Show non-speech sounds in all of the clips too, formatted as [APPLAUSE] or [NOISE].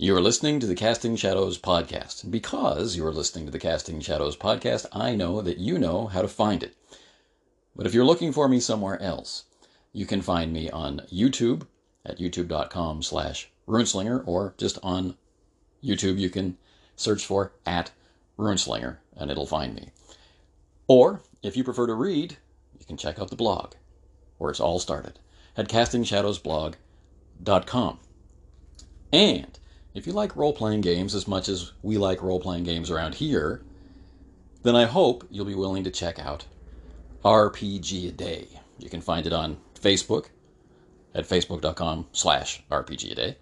You are listening to the Casting Shadows podcast. And because you are listening to the Casting Shadows podcast, I know that you know how to find it. But if you're looking for me somewhere else, you can find me on YouTube at youtube.com slash runeslinger or just on YouTube you can search for at runeslinger and it'll find me. Or if you prefer to read, you can check out the blog where it's all started at castingshadowsblog.com. And if you like role playing games as much as we like role playing games around here, then I hope you'll be willing to check out RPG a Day. You can find it on Facebook at facebook.com slash RPG a Day.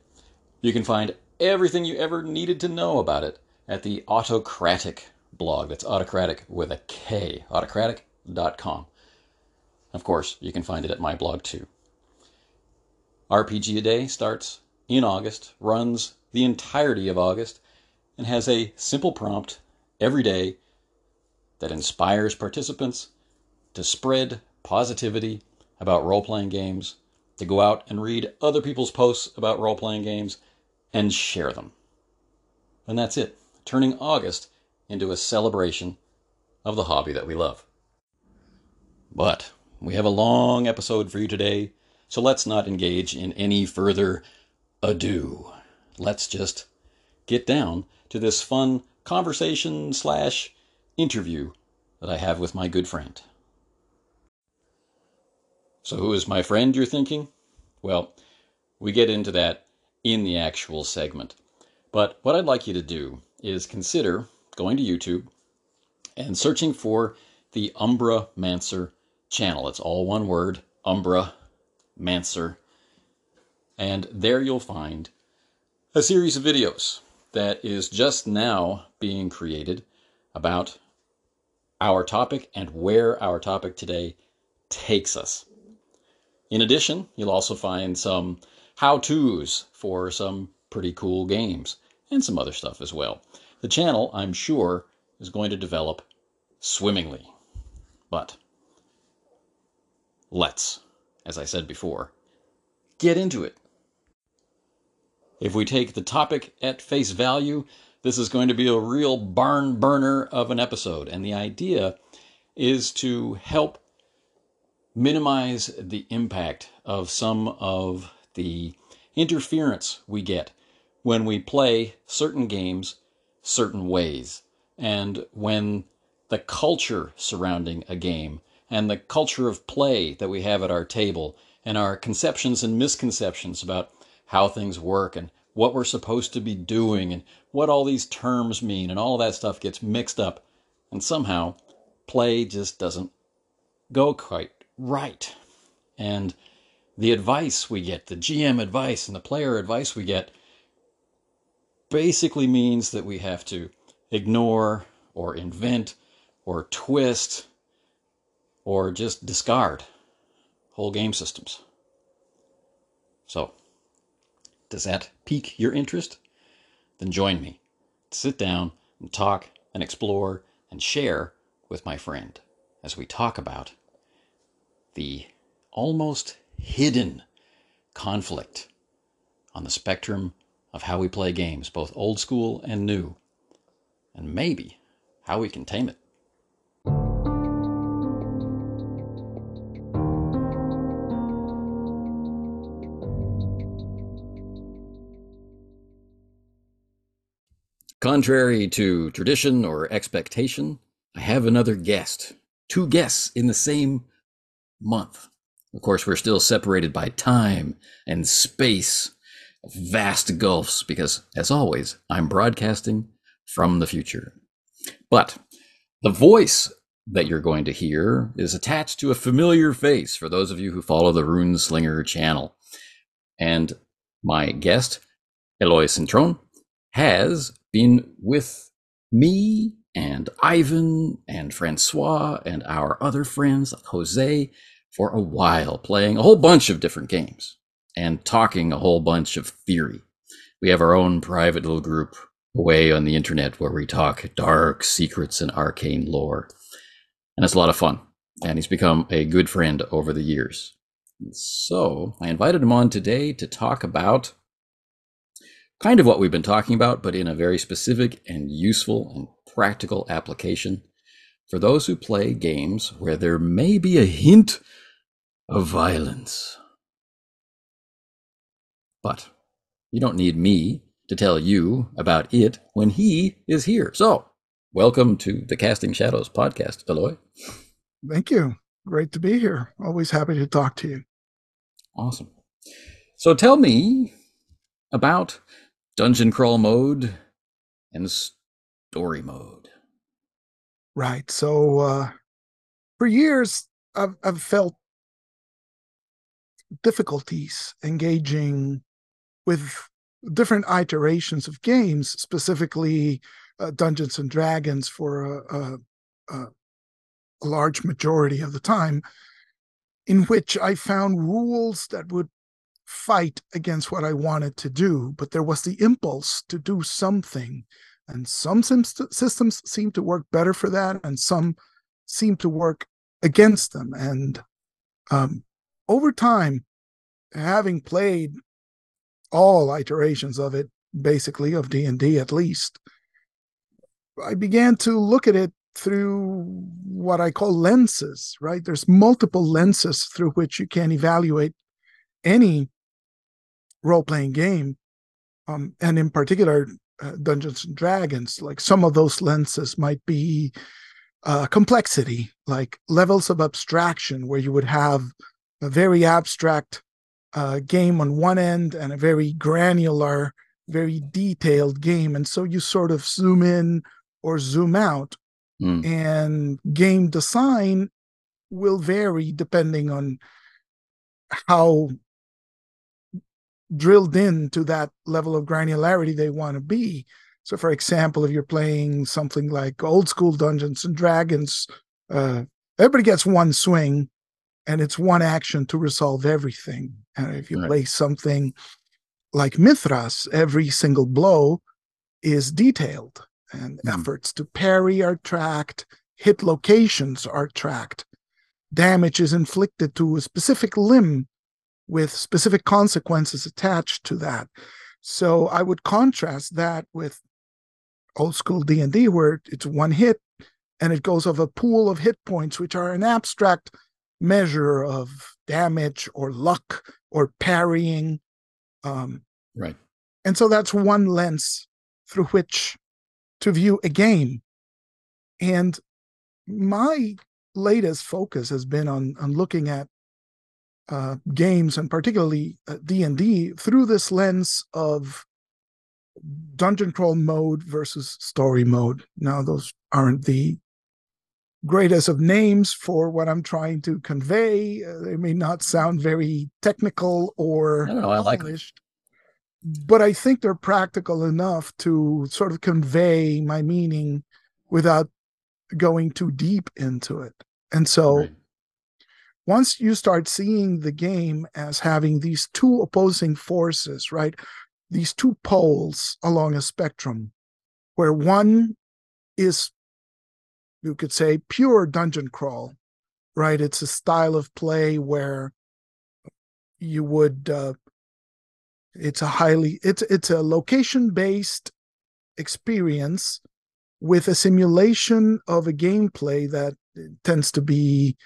You can find everything you ever needed to know about it at the Autocratik blog. That's autocratik with a K, autocratik.com. Of course, you can find it at my blog too. RPG a Day starts in August, runs the entirety of August, and has a simple prompt every day that inspires participants to spread positivity about role playing games, to go out and read other people's posts about role playing games, and share them. And that's it, turning August into a celebration of the hobby that we love. But we have a long episode for you today, so let's not engage in any further ado. Let's just get down to this fun conversation slash interview that I have with my good friend. So, who is my friend, you're thinking? Well, we get into that in the actual segment. But what I'd like you to do is consider going to YouTube and searching for the Umbramancer channel. It's all one word Umbra Mancer. And there you'll find a series of videos that is just now being created about our topic and where our topic today takes us. In addition, you'll also find some how to's for some pretty cool games and some other stuff as well. The channel, I'm sure, is going to develop swimmingly. But let's, as I said before, get into it. If we take the topic at face value, this is going to be a real barn burner of an episode. And the idea is to help minimize the impact of some of the interference we get when we play certain games certain ways. And when the culture surrounding a game and the culture of play that we have at our table and our conceptions and misconceptions about how things work and what we're supposed to be doing and what all these terms mean and all that stuff gets mixed up and somehow play just doesn't go quite right. And the advice we get, the GM advice and the player advice we get, basically means that we have to ignore or invent or twist or just discard whole game systems. So, does that pique your interest? Then join me. Sit down and talk and explore and share with my friend as we talk about the almost hidden conflict on the spectrum of how we play games, both old school and new, and maybe how we can tame it. Contrary to tradition or expectation, I have another guest. Two guests in the same month. Of course, we're still separated by time and space vast gulfs because, as always, I'm broadcasting from the future. But the voice that you're going to hear is attached to a familiar face for those of you who follow the Runeslinger channel. And my guest, Eloy Cintron, has been with me and Ivan and Francois and our other friends Jose for a while, playing a whole bunch of different games and talking a whole bunch of theory. We have our own private little group away on the internet where we talk dark secrets and arcane lore. And it's a lot of fun. And he's become a good friend over the years. So I invited him on today to talk about kind of what we've been talking about, but in a very specific and useful and practical application for those who play games where there may be a hint of violence. But you don't need me to tell you about it when he is here. So, welcome to the Casting Shadows podcast, Eloy. Thank you. Great to be here. Always happy to talk to you. Awesome. So, tell me about dungeon crawl mode and story mode. Right. So, uh, for years, I've, I've felt difficulties engaging with different iterations of games, specifically uh, Dungeons and Dragons for a, a, a, large majority of the time, in which I found rules that would fight against what I wanted to do, but there was the impulse to do something. And some systems seem to work better for that, and some seem to work against them. And um, over time, having played all iterations of it, basically of D and D at least, I began to look at it through what I call lenses. Right, there's multiple lenses through which you can evaluate any role-playing game, um, and in particular, uh, Dungeons and Dragons. Like some of those lenses might be uh, complexity, like levels of abstraction, where you would have a very abstract uh, game on one end and a very granular, very detailed game. And so you sort of zoom in or zoom out. Mm. And game design will vary depending on how drilled in to that level of granularity they want to be. So, for example, if you're playing something like old school Dungeons and Dragons, uh, everybody gets one swing and it's one action to resolve everything. And if you right. play something like Mythras, every single blow is detailed, and mm. efforts to parry are tracked, hit locations are tracked, damage is inflicted to a specific limb with specific consequences attached to that. So I would contrast that with old school D&D where it's one hit and it goes of a pool of hit points which are an abstract measure of damage or luck or parrying. Um, right. And so that's one lens through which to view a game. And my latest focus has been on on looking at uh, games and particularly D and D through this lens of dungeon crawl mode versus story mode. Now, those aren't the greatest of names for what I'm trying to convey. Uh, they may not sound very technical or know, I like polished, but I think they're practical enough to sort of convey my meaning without going too deep into it. And so right. Once you start seeing the game as having these two opposing forces, right? These two poles along a spectrum, where one is you could say pure dungeon crawl right it's a style of play where you would uh, it's a highly it's it's a location based experience with a simulation of a gameplay that tends to be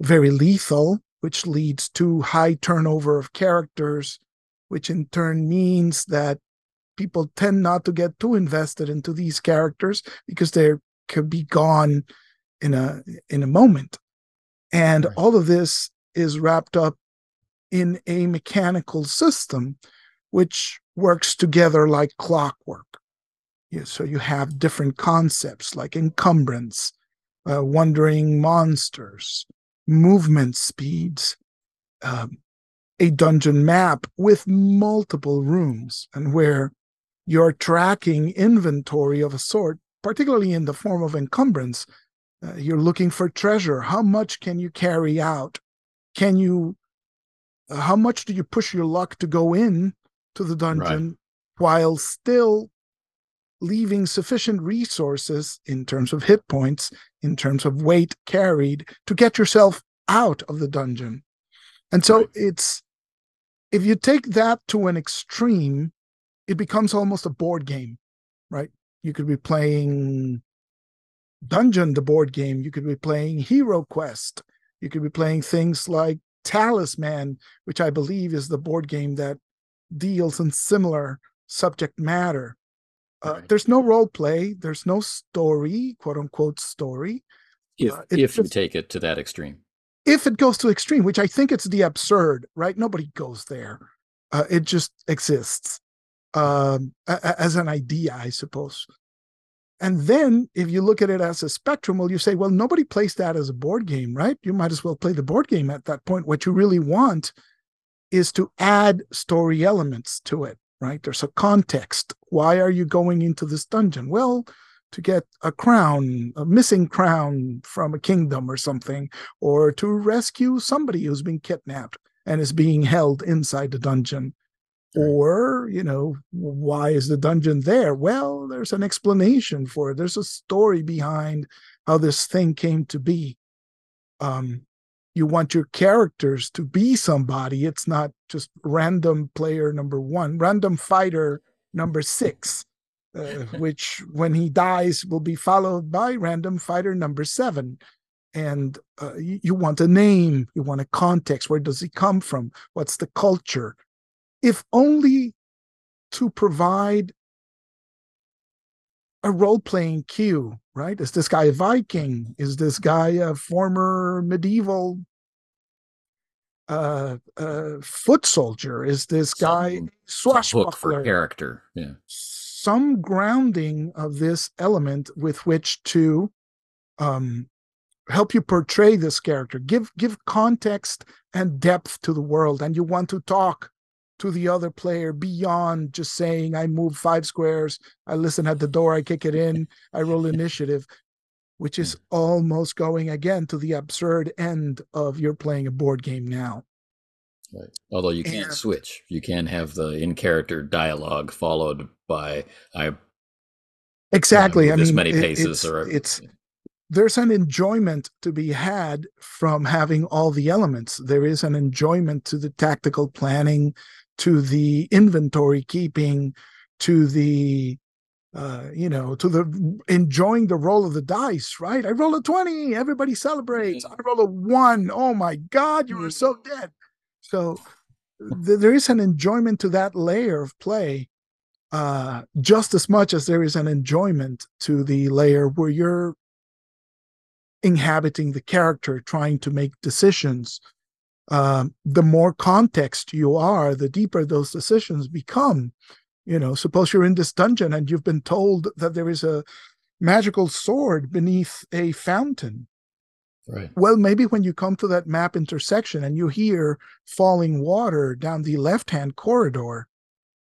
very lethal which leads to high turnover of characters which in turn means that people tend not to get too invested into these characters because they're could be gone in a in a moment and right. all of this is wrapped up in a mechanical system which works together like clockwork yeah, so you have different concepts like encumbrance uh, wandering monsters movement speeds um, a dungeon map with multiple rooms and where you're tracking inventory of a sort particularly in the form of encumbrance. Uh, you're looking for treasure. How much can you carry out? Can you, uh, how much do you push your luck to go in to the dungeon right. while still leaving sufficient resources in terms of hit points, in terms of weight carried to get yourself out of the dungeon? And so right. it's, if you take that to an extreme, it becomes almost a board game, right? You could be playing Dungeon, the board game. You could be playing HeroQuest. You could be playing things like Talisman, which I believe is the board game that deals in similar subject matter. Uh, right. There's no role play. There's no story, quote unquote story. If uh, if just, you take it to that extreme, if it goes to extreme, which I think it's the absurd, right? Nobody goes there. Uh, it just exists um, as an idea, I suppose. And then if you look at it as a spectrum, well, you say, well, nobody plays that as a board game, right? You might as well play the board game at that point. What you really want is to add story elements to it, right? There's a context. Why are you going into this dungeon? Well, to get a crown, a missing crown from a kingdom or something, or to rescue somebody who's been kidnapped and is being held inside the dungeon. Or, you know, why is the dungeon there? Well, there's an explanation for it. There's a story behind how this thing came to be. Um, you want your characters to be somebody. It's not just random player number one, random fighter number six, uh, [LAUGHS] which when he dies will be followed by random fighter number seven. And uh, you, you want a name, you want a context. Where does he come from? What's the culture? if only to provide a role playing cue, right? Is this guy a Viking? Is this guy a former medieval uh, uh, foot soldier? Is this guy swashbuckler? character, yeah. Some grounding of this element with which to um, help you portray this character, give give context and depth to the world, and you want to talk to the other player beyond just saying I move five squares, I listen at the door, I kick it in, I roll [LAUGHS] initiative, which is hmm. almost going again to the absurd end of you're playing a board game now. Right. Although you can't and, switch, you can have the in character dialogue followed by I. Exactly. I this mean, many it, paces, it's, or it's there's an enjoyment to be had from having all the elements. There is an enjoyment to the tactical planning, to the inventory keeping, to the uh, you know, to the enjoying the roll of the dice, right? I roll a 20, everybody celebrates. I roll a one, oh my God, you were so mm. dead. So th- there is an enjoyment to that layer of play, uh, just as much as there is an enjoyment to the layer where you're inhabiting the character, trying to make decisions, um, the more context you are, the deeper those decisions become. You know, suppose you're in this dungeon and you've been told that there is a magical sword beneath a fountain. Right. Well, maybe when you come to that map intersection and you hear falling water down the left hand corridor,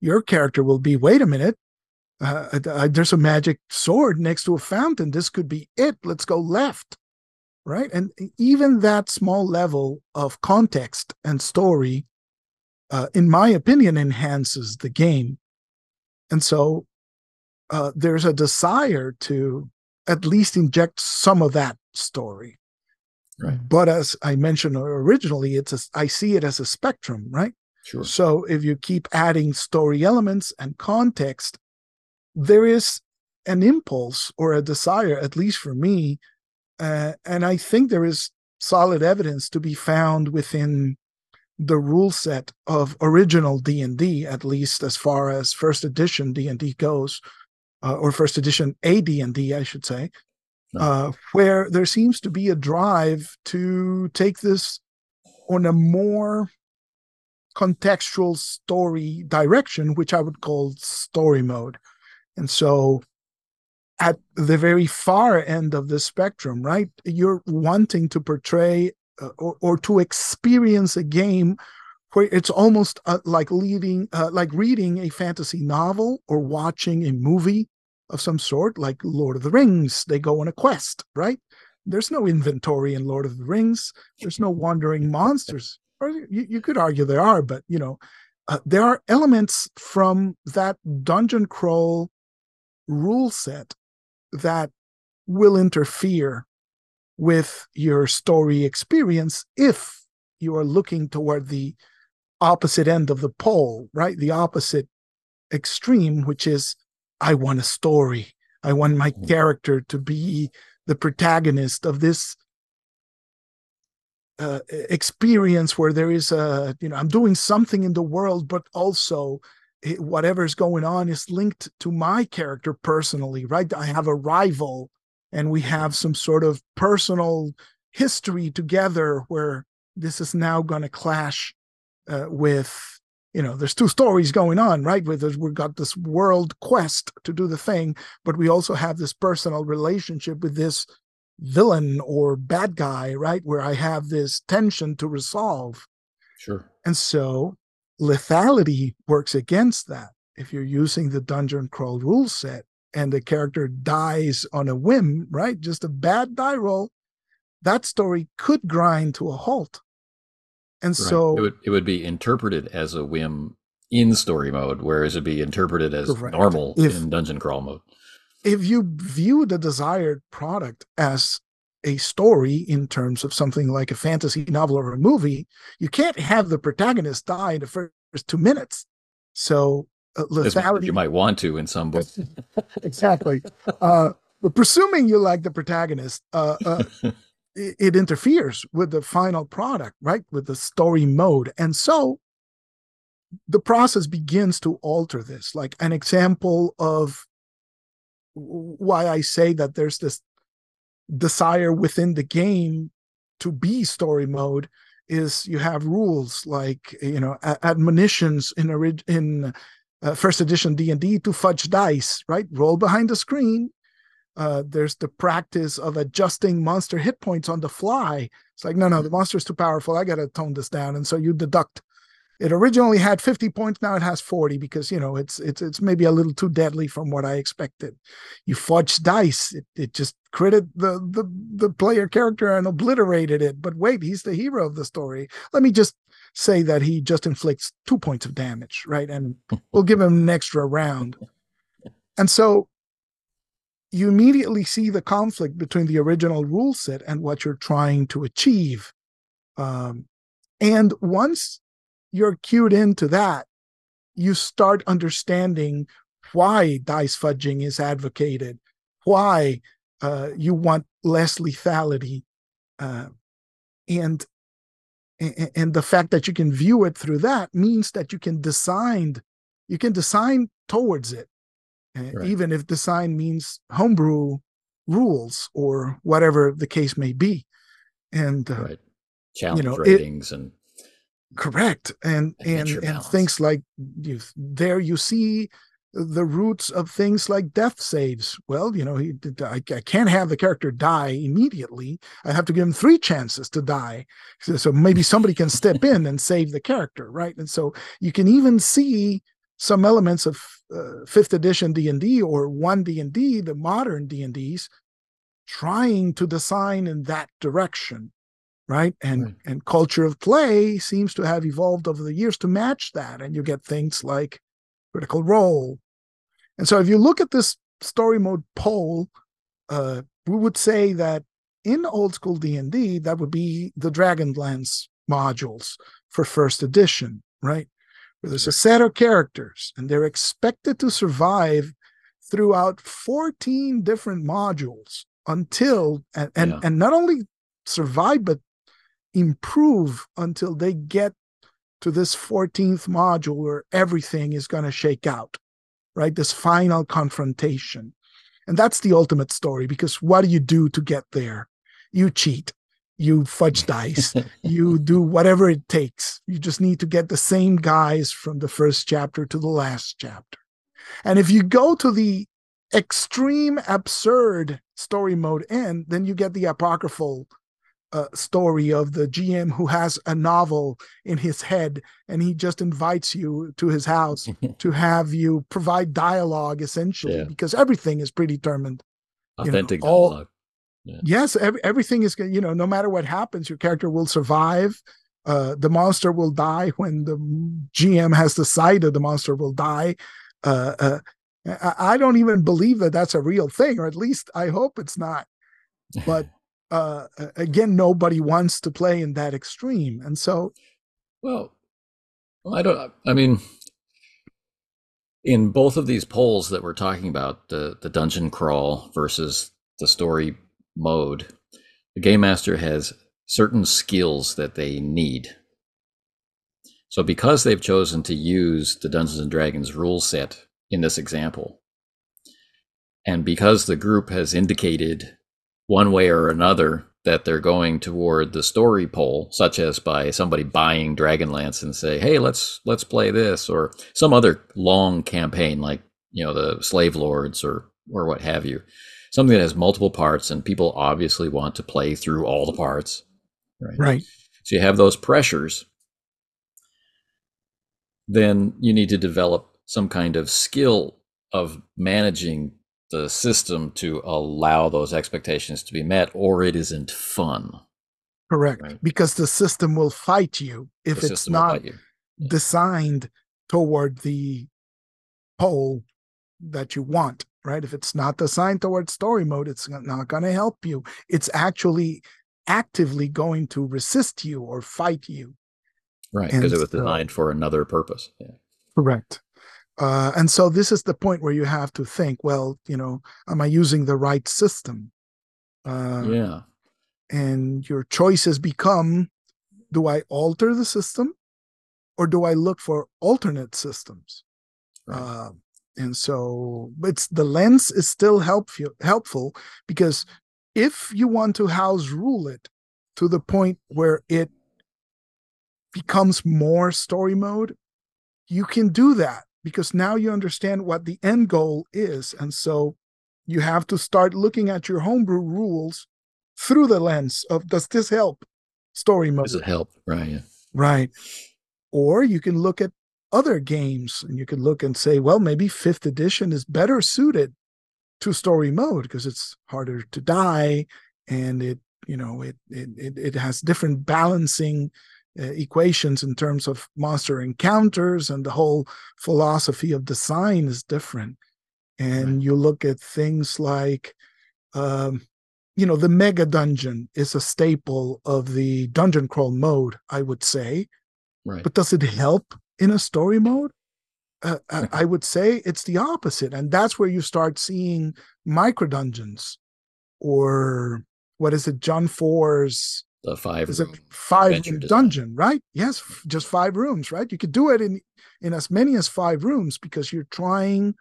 your character will be wait a minute, uh, uh, there's a magic sword next to a fountain. This could be it. Let's go left right? And even that small level of context and story, uh, in my opinion, enhances the game. And so uh, there's a desire to at least inject some of that story. Right. But as I mentioned originally, it's a, I see it as a spectrum, right? Sure. So if you keep adding story elements and context, there is an impulse or a desire, at least for me, uh, and I think there is solid evidence to be found within the rule set of original D&D, at least as far as first edition D&D goes, uh, or first edition AD&D, I should say, uh, where there seems to be a drive to take this on a more contextual story direction, which I would call story mode. And so at the very far end of the spectrum, right? You're wanting to portray uh, or, or to experience a game where it's almost uh, like leading, uh, like reading a fantasy novel or watching a movie of some sort, like Lord of the Rings. They go on a quest, right? There's no inventory in Lord of the Rings. There's no wandering monsters. Or you, you could argue there are, but you know, uh, there are elements from that dungeon crawl rule set that will interfere with your story experience if you are looking toward the opposite end of the pole, right? The opposite extreme, which is I want a story. I want my mm-hmm. character to be the protagonist of this uh, experience where there is a you know i'm doing something in the world but also it, whatever's going on is linked to my character personally right? I have a rival and we have some sort of personal history together where this is now going to clash uh, with you know there's two stories going on right? With we've got this world quest to do the thing but we also have this personal relationship with this villain or bad guy right? Where i have this tension to resolve. Sure. And so lethality works against that if you're using the dungeon crawl rule set and the character dies on a whim right just a bad die roll that story could grind to a halt and right. so it would it would be interpreted as a whim in story mode, whereas it'd be interpreted as correct. normal if, in dungeon crawl mode. If you view the desired product as a story in terms of something like a fantasy novel or a movie, you can't have the protagonist die in the first two minutes. So uh, lethality, you might want to in some books. [LAUGHS] exactly. Uh, but presuming you like the protagonist, uh, uh [LAUGHS] it interferes with the final product, right? With the story mode. And so the process begins to alter this. Like an example of why I say that there's this desire within the game to be story mode is you have rules like you know admonitions in in uh, first edition D&D to fudge dice, right? Roll behind the screen uh, there's the practice of adjusting monster hit points on the fly. It's like, no, no, the monster's too powerful. I got to tone this down. And so you deduct. It originally had 50 points. Now it has 40 because, you know, it's, it's, it's maybe a little too deadly from what I expected. You fudge dice. It, it just critted the, the, the player character and obliterated it. But wait, he's the hero of the story. Let me just say that he just inflicts two points of damage, right? And [LAUGHS] we'll give him an extra round. And so you immediately see the conflict between the original rule set and what you're trying to achieve. Um, and once you're cued into that, you start understanding why dice fudging is advocated, why uh, you want less lethality, uh, and and the fact that you can view it through that means that you can design you can design towards it right. even if design means homebrew rules or whatever the case may be. And uh, right. challenge you know, ratings it, and correct and and and things like you, there you see the roots of things like death saves. Well, you know, he, I, I, can't have the character die immediately. I have to give him three chances to die. So, so maybe somebody can [LAUGHS] step in and save the character, right? And so you can even see some elements of uh, fifth edition D&D or 1 D&D, the modern D&Ds, trying to design in that direction, right? And right. and culture of play seems to have evolved over the years to match that, and you get things like Critical Role. And so, if you look at this story mode pole, uh, we would say that in old school D&D, that would be the Dragonlance modules for first edition, right? where there's a set of characters and they're expected to survive throughout 14 different modules until and and, yeah. and not only survive but improve until they get to this 14th module where everything is going to shake out right? This final confrontation. And that's the ultimate story because what do you do to get there? You cheat. You fudge dice, [LAUGHS] you do whatever it takes. You just need to get the same guys from the first chapter to the last chapter. And if you go to the extreme absurd story mode end, then you get the apocryphal uh, story of the GM who has a novel in his head and he just invites you to his house [LAUGHS] to have you provide dialogue essentially yeah. because everything is predetermined. Authentic you know, all, dialogue yeah. Yes, every, everything is you know no matter what happens, your character will survive. Uh, the monster will die when the GM has decided the monster will die. Uh, uh, I, I don't even believe that that's a real thing, or at least I hope it's not. But [LAUGHS] uh, again, nobody wants to play in that extreme, and so. Well, I don't. I mean, in both of these poles that we're talking about, the the dungeon crawl versus the story mode, the game master has certain skills that they need. So because they've chosen to use the Dungeons and Dragons rule set in this example, and because the group has indicated one way or another that they're going toward the story pole, such as by somebody buying Dragonlance and say, "Hey, let's let's play this," or some other long campaign like you know the Slave Lords or or what have you, something that has multiple parts and people obviously want to play through all the parts, right? Right. So you have those pressures. Then you need to develop some kind of skill of managing the system to allow those expectations to be met, or it isn't fun. Correct. Right? Because the system will fight you if the it's not designed toward the pole that you want, right? If it's not designed toward story mode, it's not going to help you. It's actually actively going to resist you or fight you. Right. Because it was designed for another purpose. Yeah. Correct. Uh, and so this is the point where you have to think, well, you know, am I using the right system? Uh, yeah. And your choices become do I alter the system or do I look for alternate systems? Right. Uh, and so it's the lens is still helpful helpful because if you want to house rule it to the point where it becomes more story mode, you can do that because now you understand what the end goal is. And so you have to start looking at your homebrew rules through the lens of does this help story mode? Does it help? Right. Yeah. Right. Or you can look at other games and you can look and say, well, maybe fifth edition is better suited to story mode because it's harder to die and it, you know, it it it has different balancing equations in terms of monster encounters and the whole philosophy of design is different. And right. you look at things like um, you know the mega dungeon is a staple of the dungeon crawl mode i would say. Right. But does it help in a story mode? Uh, I would say it's the opposite and that's where you start seeing micro dungeons or what is it Johnn Four's the five is a five room dungeon, right? Yes, just five rooms, right? You could do it in in as many as five rooms because you're trying,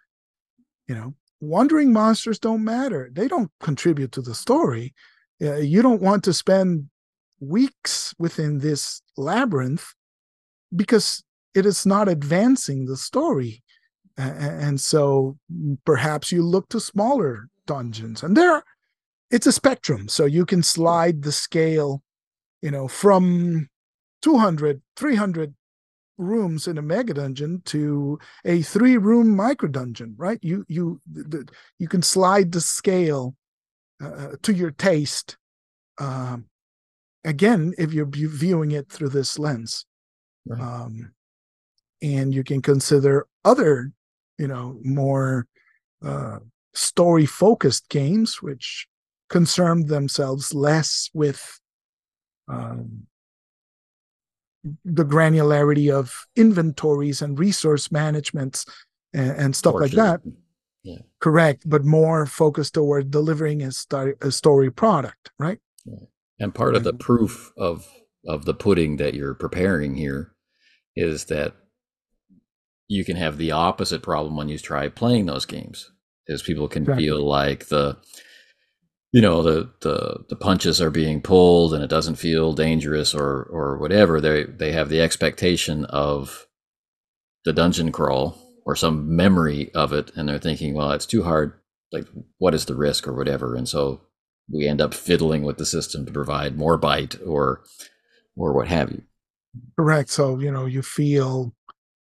you know, wandering monsters don't matter. They don't contribute to the story. Uh, you don't want to spend weeks within this labyrinth because it is not advancing the story. Uh, and so perhaps you look to smaller dungeons and there it's a spectrum so you can slide the scale you know, from 200, 300 rooms in a mega dungeon to a three room micro dungeon, right? You, you, the, you can slide the scale uh, uh, to your taste. Um, again, if you're viewing it through this lens. Right. Um, and you can consider other, you know, more uh, story focused games, which concern themselves less with um, the granularity of inventories and resource managements and, and stuff like that. Yeah. Correct, but more focused toward delivering a, st- a story product, right? And part of the proof of of the pudding that you're preparing here is that you can have the opposite problem when you try playing those games, is people can exactly. feel like the you know the the the punches are being pulled and it doesn't feel dangerous or or whatever they they have the expectation of the dungeon crawl or some memory of it and they're thinking well it's too hard. Like what is the risk or whatever? And so we end up fiddling with the system to provide more bite or or what have you. Correct. So you know you feel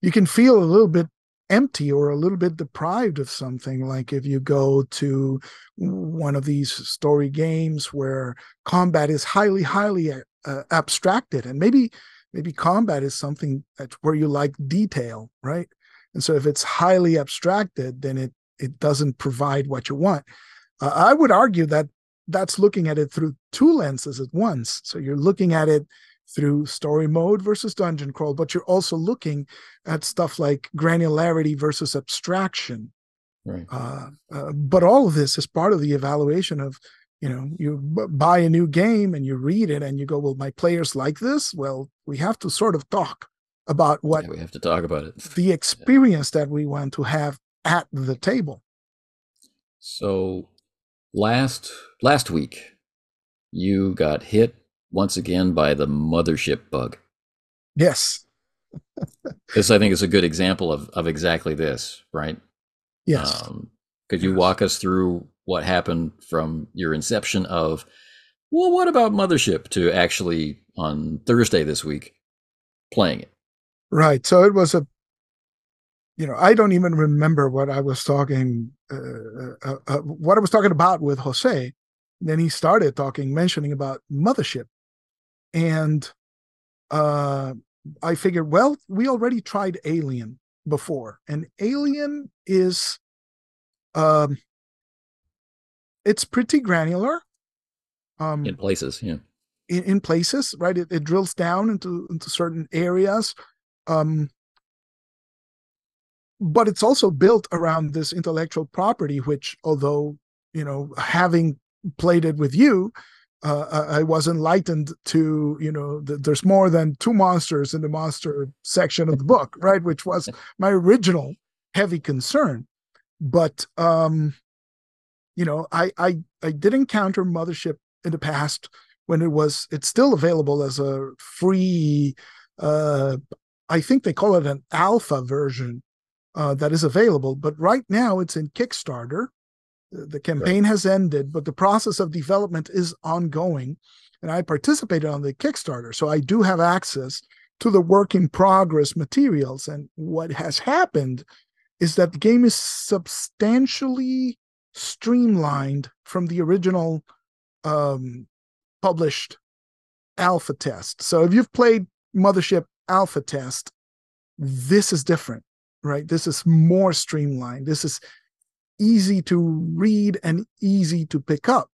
you can feel a little bit empty or a little bit deprived of something like if you go to one of these story games where combat is highly highly uh, abstracted and maybe maybe combat is something that where you like detail right? And so if it's highly abstracted then it it doesn't provide what you want. Uh, i would argue that that's looking at it through two lenses at once. So you're looking at it through story mode versus dungeon crawl, but you're also looking at stuff like granularity versus abstraction. Right. Uh, uh, but all of this is part of the evaluation of, you know, you b- buy a new game and you read it and you go, well, my players like this. Well, we have to sort of talk about what yeah, we have to talk about it. the [LAUGHS] experience that we want to have at the table. So last last week, you got hit once again by the mothership bug. Yes. [LAUGHS] this, I think, is a good example of, of exactly this, right? Yes. Um, could you Yes. walk us through what happened from your inception of, well, what about Mothership to actually on Thursday this week playing it? Right. So it was a, you know, I don't even remember what I was talking, uh, uh, uh, what I was talking about with Jose. Then he started talking, mentioning about mothership, and uh, I figured, well, we already tried Alien before, and Alien is, um, it's pretty granular. Um, In places, yeah. in, in places, right? It, it drills down into into certain areas, um, but it's also built around this intellectual property, which, although you know, having played it with you, uh, I I was enlightened to you know th- there's more than two monsters in the monster section of the book, [LAUGHS] right? Which was my original heavy concern, but um, you know, I I I did encounter mothership in the past when it was it's still available as a free uh i think they call it an alpha version uh that is available but right now it's in kickstarter the campaign has ended but the process of development is ongoing and i participated on the kickstarter so i do have access to the work in progress materials and what has happened is that the game is substantially streamlined from the original um, published alpha test. So if you've played Mothership alpha test, this is different, right? This is more streamlined. This is easy to read and easy to pick up.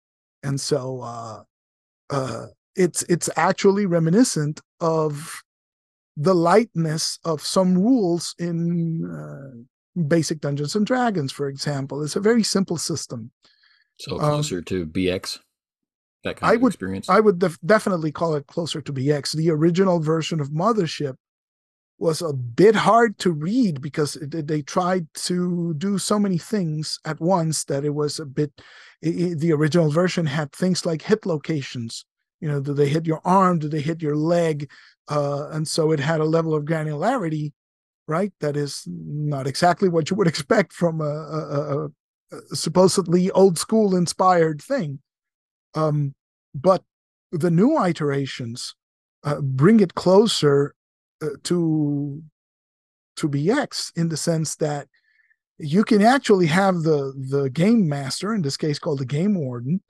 And so uh, uh, it's it's actually reminiscent of the lightness of some rules in uh, basic Dungeons and Dragons, for example. It's a very simple system. So Um, closer to BX, that kind I of would- experience. I would def- definitely call it closer to BX. The original version of Mothership was a bit hard to read because they tried to do so many things at once that it was a bit. the original version had things like hit locations. You know, do they hit your arm? Do they hit your leg? Uh, and so it had a level of granularity, right? That is not exactly what you would [LAUGHS] expect from a, a, a, a supposedly old school inspired thing. Um, but the new iterations uh, bring it closer uh, to to BX in the sense that you can actually have the the game master, in this case called the game warden,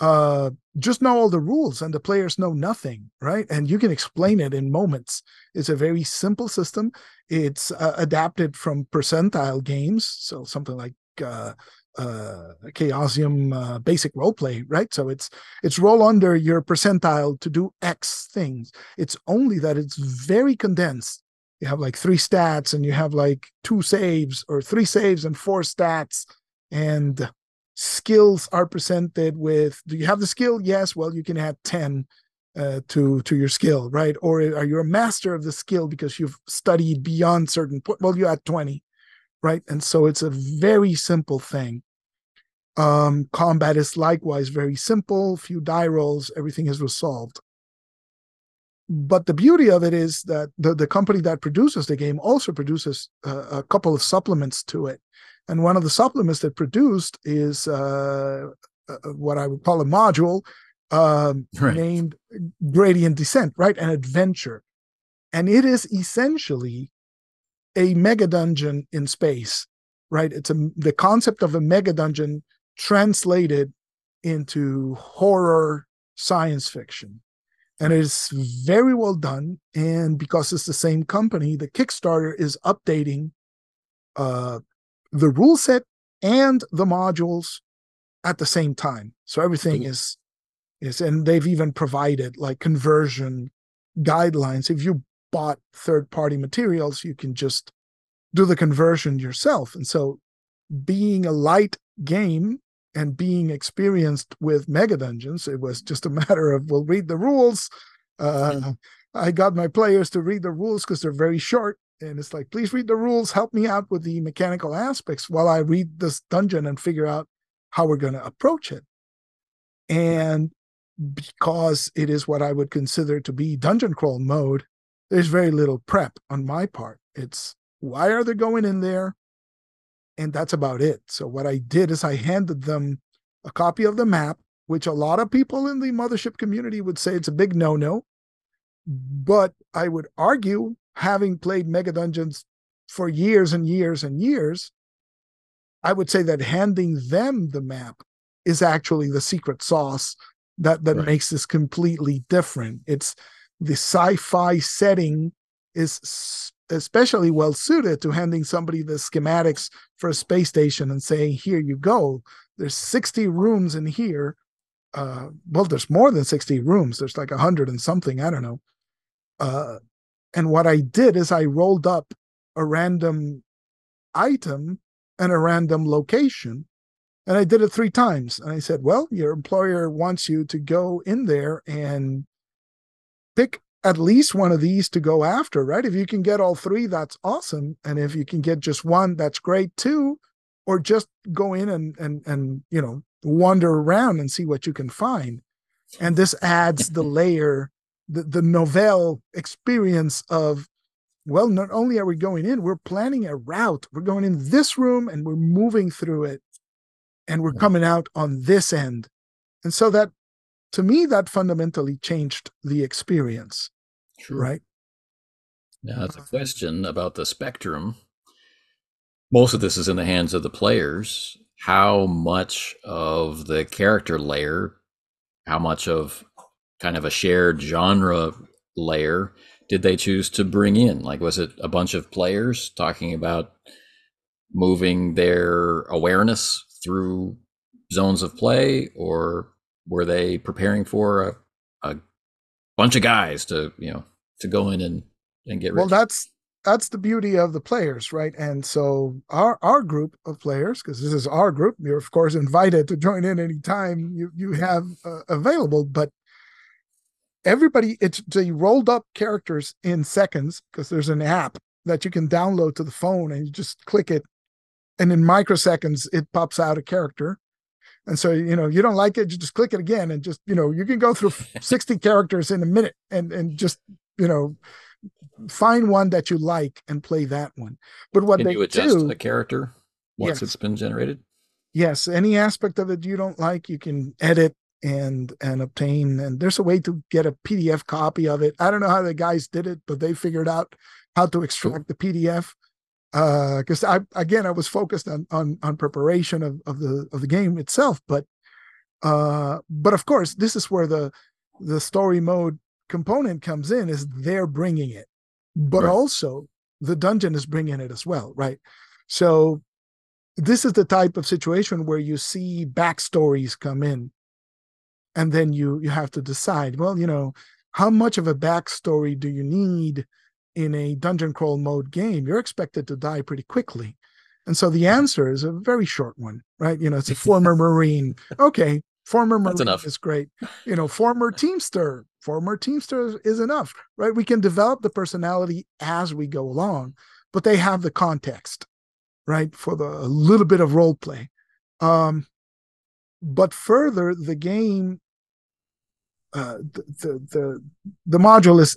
uh, just know all the rules and the players know nothing, right? And you can explain it in moments. It's a very simple system. It's uh, adapted from percentile games, so something like uh, uh, Chaosium uh, basic roleplay, right? So it's it's roll under your percentile to do X things. It's only that it's very condensed. You have like three stats, and you have like two saves, or three saves and four stats, and skills are presented with. Do you have the skill? Yes. Well, you can add ten uh, to to your skill, right? Or are you a master of the skill because you've studied beyond certain? po- Well, you add twenty, right? And so it's a very simple thing. Um, combat is likewise very simple. Few die rolls, everything is resolved. But the beauty of it is that the, the company that produces the game also produces uh, a couple of supplements to it. And one of the supplements that produced is uh, uh, what I would call a module um, [LAUGHS] Right. named Gradient Descent, right? An adventure. And it is essentially a mega dungeon in space, right? It's a, the concept of a mega dungeon translated into horror science fiction. And it is very well done. And because it's the same company, the Kickstarter is updating uh, the rule set and the modules at the same time. So everything Cool. is is and they've even provided like conversion guidelines. If you bought third party materials, you can just do the conversion yourself. And so being a light game and being experienced with mega dungeons, it was just a [LAUGHS] matter of we'll read the rules. Uh, I got my players to read the rules because they're very short. And it's like, please read the rules, help me out with the mechanical aspects while I read this dungeon and figure out how we're going to approach it. And because it is what I would consider to be dungeon crawl mode, there's very little prep on my part. It's why are they going in there? And that's about it. So what I did is I handed them a copy of the map, which a lot of people in the mothership community would say it's a big no-no. But I would argue, having played Mega Dungeons for years and years and years, I would say that handing them the map is actually the secret sauce that that right. makes this completely different. It's the sci-fi setting is especially well suited to handing somebody the schematics for a space station and saying, "Here you go. There's 60 rooms in here. Uh, well, there's more than 60 rooms. There's like hundred and something. I don't know. Uh, and what I did is I rolled up a random item and a random location and I did it three times. And I said, well, your employer wants you to go in there and pick at least one of these to go after, right? If you can get all three, that's awesome. And if you can get just one, that's great too. Or just go in and and and you know wander around and see what you can find. And this adds the [LAUGHS] layer, the, the novel experience of well, not only are we going in, we're planning a route. We're going in this room and we're moving through it and we're coming out on this end. And so that to me, that fundamentally changed the experience. Sure. Right. Now, it's a question about the spectrum. Most of this is in the hands of the players. How much of the character layer, how much of kind of a shared genre layer did they choose to bring in? Like, was it a bunch of players talking about moving their awareness through zones of play, or were they preparing for a, a bunch of guys to you know to go in and and get well that's that's the beauty of the players right? And so our our group of players because this is our group you're of course invited to join in anytime you you have uh, available but everybody it's they rolled up characters in seconds because there's an app that you can download to the phone and you just click it and in microseconds it pops out a character and so you know you don't like it you just click it again and just you know you can go through [LAUGHS] 60 characters in a minute and and just you know find one that you like and play that one. But what can they you adjust do the character once yes. it's been generated? Yes any aspect of it you don't like you can edit and and obtain and there's a way to get a pdf copy of it. I don't know how the guys did it but they figured out how to extract the pdf because uh, I again I was focused on on on preparation of of the of the game itself, but uh, but of course this is where the the story mode component comes in is they're bringing it, but right. also the dungeon is bringing it as well, right? So this is the type of situation where you see backstories come in, and then you you have to decide, well, you know, how much of a backstory do you need? In a dungeon crawl mode game, you're expected to die pretty quickly. And so the answer is a very short one, right? You know, it's a [LAUGHS] former Marine. Okay, former Marine That's enough. is great. You know, former Teamster, former Teamster is enough, right? We can develop the personality as we go along, but they have the context, right? For the a little bit of role play. Um, but further, the game, uh, the, the the the module is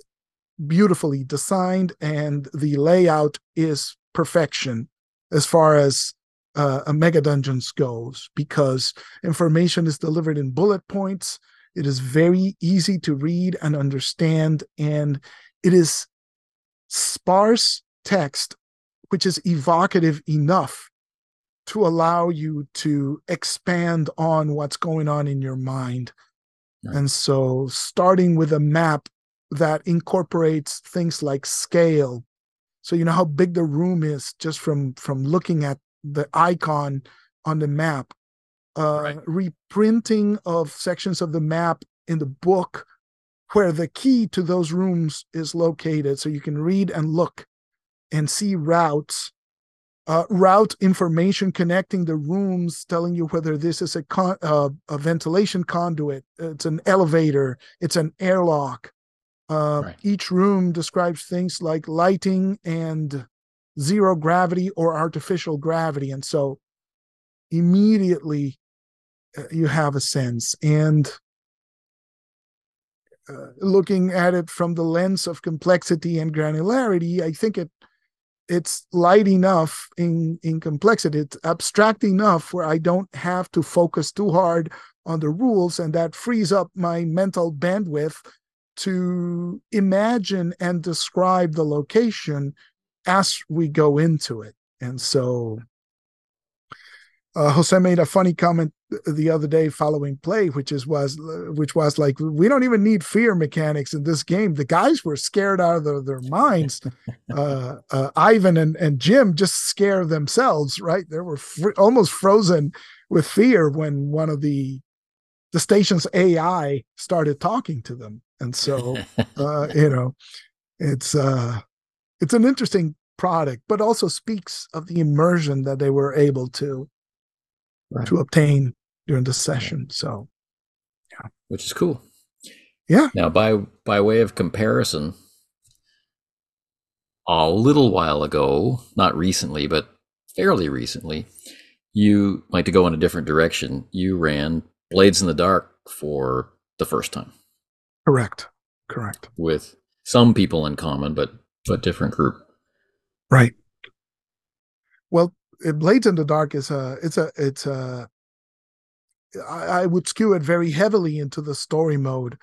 beautifully designed and the layout is perfection as far as uh, a mega dungeons goes because information is delivered in bullet points it is very easy to read and understand and it is sparse text which is evocative enough to allow you to expand on what's going on in your mind right. and so starting with a map that incorporates things like scale. So you know how big the room is just from from looking at the icon on the map? Uh right. reprinting of sections of the map in the book where the key to those rooms is located. So you can read and look and see routes uh, route information connecting the rooms telling you whether this is a con- uh, a ventilation conduit it's an elevator it's an airlock uh, right. each room describes things like lighting and zero gravity or artificial gravity and so immediately uh, you have a sense and uh, looking at it from the lens of complexity and granularity, I think it it's light enough in in complexity. It's abstract enough where I don't have to focus too hard on the rules, and that frees up my mental bandwidth to imagine and describe the location as we go into it. And so uh, Jose made a funny comment the other day following play, which is was which was like we don't even need fear mechanics in this game. The guys were scared out of their, their minds. [LAUGHS] uh, uh, Ivan and, and Jim just scare themselves, right? They were fr- almost frozen with fear when one of the the station's AI started talking to them, and so [LAUGHS] uh, you know, it's uh, it's an interesting product, but also speaks of the immersion that they were able to right. to obtain during the session. So, yeah, which is cool. Yeah. Now, by by way of comparison, a little while ago, not recently, but fairly recently, you like to go in a different direction. You ran Blades in the Dark for the first time. Correct. Correct. With some people in common, but but different group. Right. Well, Blades in the Dark is a it's a it's a I, I would skew it very heavily into the story mode.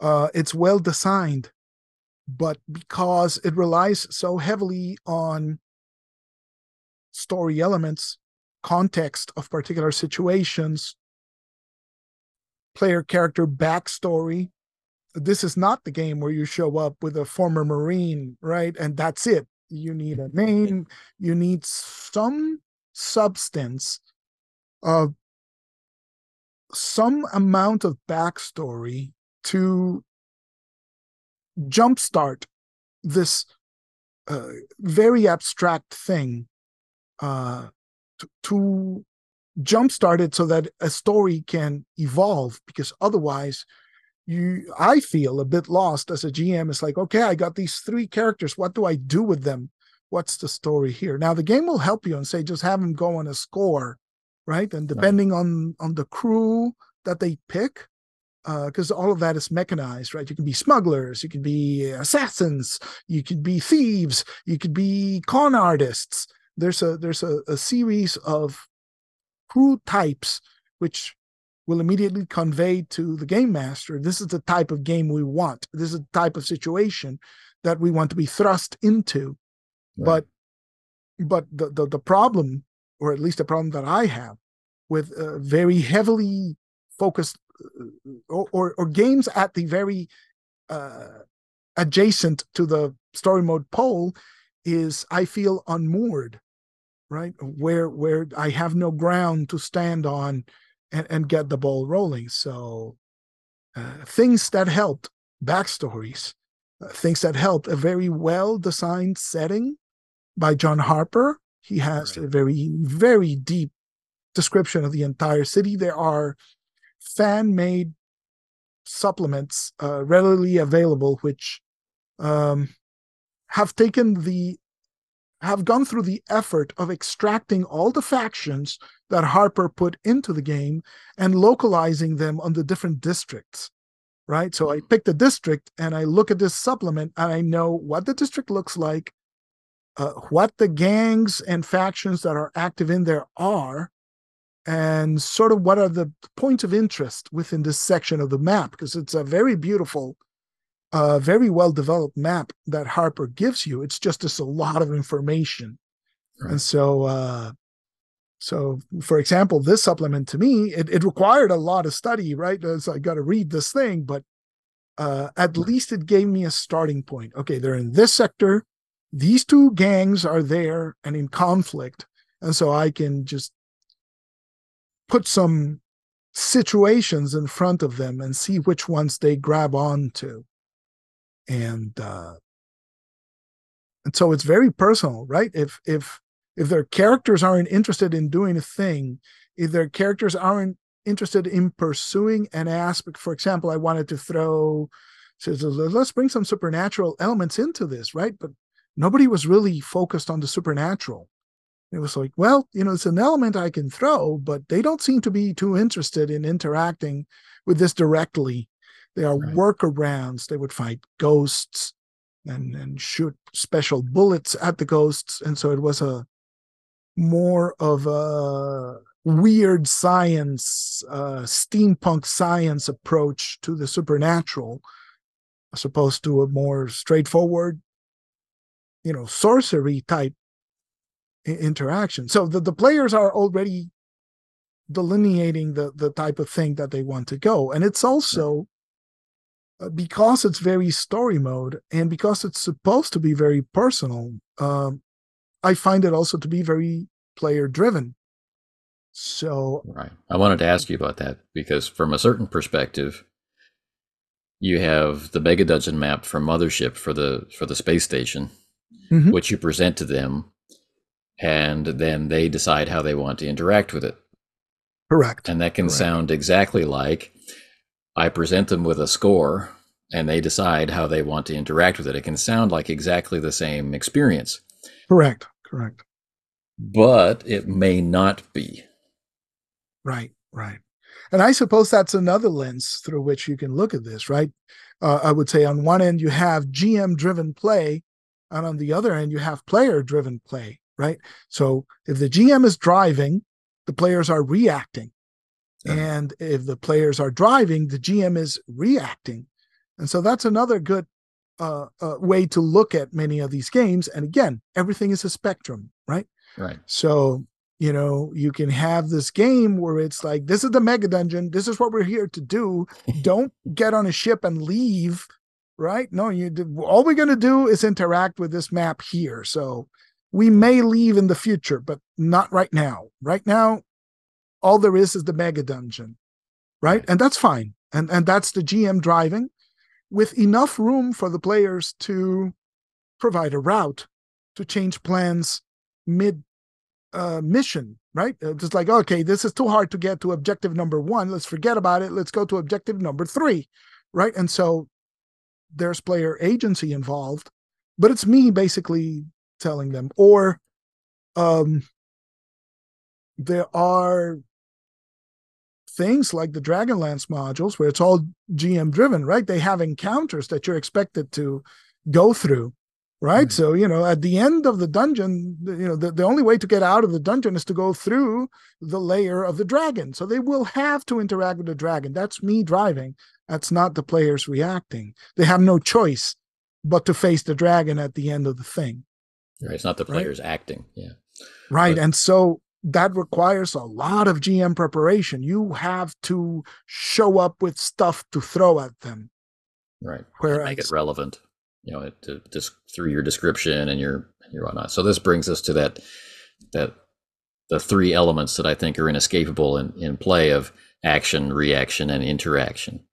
Uh, it's well designed, but because it relies so heavily on story elements, context of particular situations, player character backstory. This is not the game where you show up with a former Marine, right? And that's it you need a name, you need some substance of some amount of backstory to jumpstart this uh, very abstract thing uh, to, to jumpstart it so that a story can evolve because otherwise you i feel a bit lost as a gm it's like okay i got these three characters what do i do with them what's the story here now the game will help you and say just have them go on a score right and depending right. on on the crew that they pick because uh, all of that is mechanized, right? You can be smugglers, you can be assassins, you could be thieves, you could be con artists. There's a there's a, a series of crew types which will immediately convey to the game master this is the type of game we want. This is the type of situation that we want to be thrust into. Right. but but the, the, the problem or at least the problem that i have with uh, very heavily focused uh, or, or, or games at the very uh, adjacent to the story mode pole is i feel unmoored right? Where where i have no ground to stand on and, and get the ball rolling. So uh, things that helped, backstories, uh, things that helped, a very well designed setting by John Harper. He has right. a very, very deep description of the entire city. There are fan made supplements uh, readily available, which um, have taken the have gone through the effort of extracting all the factions that Harper put into the game and localizing them on the different districts. Right. So I mm-hmm. pick the district and I look at this supplement and I know what the district looks like, uh, what the gangs and factions that are active in there are, and sort of what are the points of interest within this section of the map, because it's a very beautiful a very well developed map that Harper gives you. It's just just a lot of information. Right. And so uh so for example, this supplement to me, it, it required a lot of study, right? So I got to read this thing, but uh at least it gave me a starting point. Okay, they're in this sector. These two gangs are there and in conflict. And so I can just put some situations in front of them and see which ones they grab onto. And uh and so it's very personal, right? If if if their characters aren't interested in doing a thing, if their characters aren't interested in pursuing an aspect, for example, I wanted to throw says let's bring some supernatural elements into this, right? But nobody was really focused on the supernatural. It was like, well, you know, it's an element I can throw, but they don't seem to be too interested in interacting with this directly. There are right. workarounds. They would fight ghosts and and shoot special bullets at the ghosts, and so it was a more of a weird science, uh, steampunk science approach to the supernatural, as opposed to a more straightforward, you know, sorcery type interaction. So the, the players are already delineating the, the type of thing that they want to go. And it's also because it's very story mode and because it's supposed to be very personal, um, I find it also to be very player driven. So, right. I wanted to ask you about that because, from a certain perspective, you have the mega dungeon map from Mothership for the for the space station, mm-hmm. which you present to them and then they decide how they want to interact with it. Correct. And that can Correct. sound exactly like I present them with a score and they decide how they want to interact with it. It can sound like exactly the same experience. Correct. Correct. But it may not be. Right. Right. And I suppose that's another lens through which you can look at this, right? Uh, I would say on one end, you have GM driven play, and on the other end, you have player driven play right? So if the GM is driving, the players are reacting. Yeah. And if the players are driving, the GM is reacting. And so that's another good uh, uh, way to look at many of these games. And again, everything is a spectrum, right? Right. So, you know, you can have this game where it's like, this is the mega dungeon. This is what we're here to do. [LAUGHS] Don't get on a ship and leave, right? No, you all we're going to do is interact with this map here. So we may leave in the future, but not right now. Right now, all there is is the mega dungeon, right? And that's fine. And and that's the GM driving with enough room for the players to provide a route to change plans mid uh, mission, right? It's just like, okay, this is too hard to get to objective number one. Let's forget about it. Let's go to objective number three, right? And so there's player agency involved, but it's me basically telling them or um there are things like the dragonlance modules where it's all gm driven right they have encounters that you're expected to go through right mm-hmm. so you know at the end of the dungeon you know the, the only way to get out of the dungeon is to go through the layer of the dragon so they will have to interact with the dragon that's me driving that's not the players reacting they have no choice but to face the dragon at the end of the thing Right. It's not the players right? acting. Yeah. Right. But, and so that requires a lot of GM preparation. You have to show up with stuff to throw at them. Right. Whereas, make it relevant, you know, to, just through your description and your your whatnot. So this brings us to that that the three elements that I think are inescapable in, in play of action, reaction, and interaction.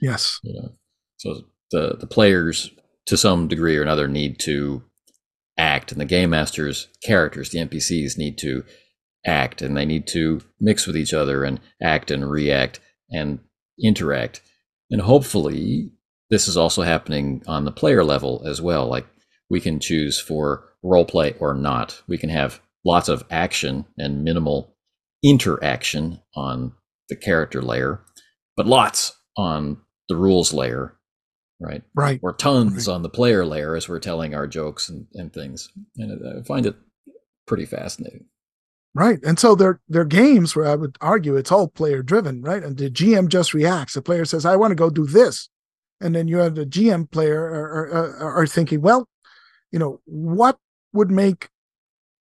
Yes. You know, so the the players to some degree or another need to act and the game master's characters the npcs need to act and they need to mix with each other and act and react and interact and hopefully this is also happening on the player level as well like we can choose for role play or not we can have lots of action and minimal interaction on the character layer but lots on the rules layer right? Right. Or tons right. on the player layer as we're telling our jokes and, and things. And I find it pretty fascinating. Right. And so they're they're games where I would argue it's all player driven, right? And the GM just reacts. The player says, I want to go do this. And then you have the GM player are, are, are thinking, well, you know, what would make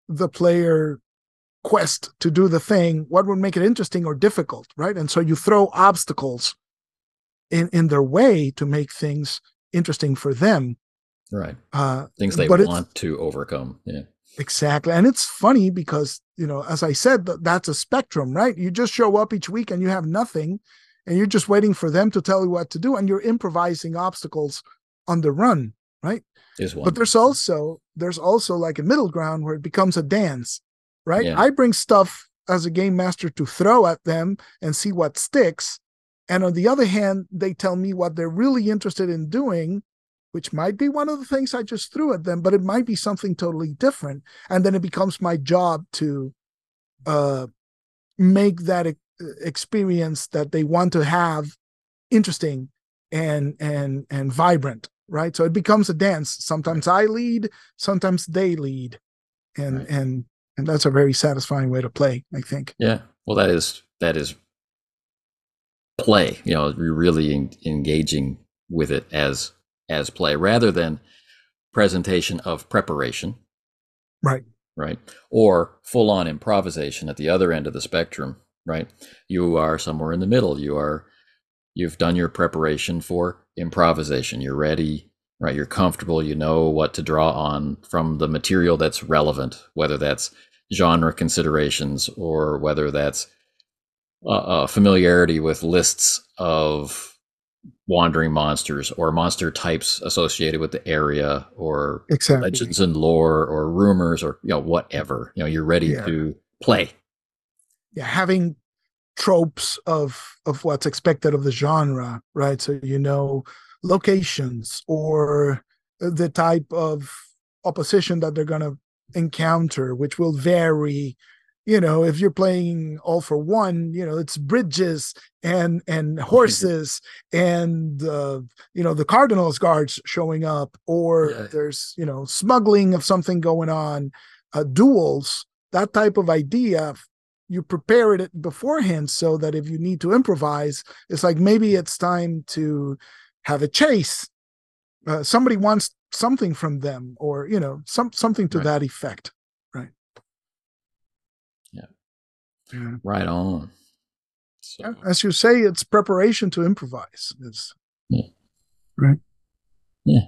the player quest to do the thing? What would make it interesting or difficult, right? And so you throw obstacles in in their way to make things interesting for them right uh things they want to overcome yeah exactly and it's funny because you know, as I said, that's a spectrum, right? You just show up each week and you have nothing, and you're just waiting for them to tell you what to do, and you're improvising obstacles on the run, right? One. But there's also there's also like a middle ground where it becomes a dance, right? Yeah. I bring stuff as a game master to throw at them and see what sticks. And on the other hand, they tell me what they're really interested in doing, which might be one of the things I just threw at them, but it might be something totally different. And then it becomes my job to uh, make that e- experience that they want to have interesting and and and vibrant right so it becomes a dance sometimes i lead sometimes they lead and Right. and and that's a very satisfying way to play i think Yeah. Well, that is that is play. You know, you're really en- engaging with it as as play rather than presentation of preparation, right right? Or full on improvisation at the other end of the spectrum, right? You are somewhere in the middle. You are you've done your preparation for improvisation. You're ready, right? You're comfortable. You know what to draw on from the material that's relevant, whether that's genre considerations or whether that's uh, uh, familiarity with lists of wandering monsters or monster types associated with the area or exactly. legends and lore or rumors or you know whatever. You know you're ready Yeah. to play. Yeah having tropes of of what's expected of the genre right? So you know locations or the type of opposition that they're going to encounter which will vary you know if you're playing all for one you know it's bridges and and [LAUGHS] horses and uh, you know the cardinals guards showing up or Yeah. there's you know smuggling of something going on uh, duels that type of idea you prepare it beforehand so that if you need to improvise it's like maybe it's time to have a chase uh, somebody wants something from them or you know some something to Right. that effect right Yeah. yeah. Mm-hmm. right on so as you say it's preparation to improvise it's yeah. Right. Yeah.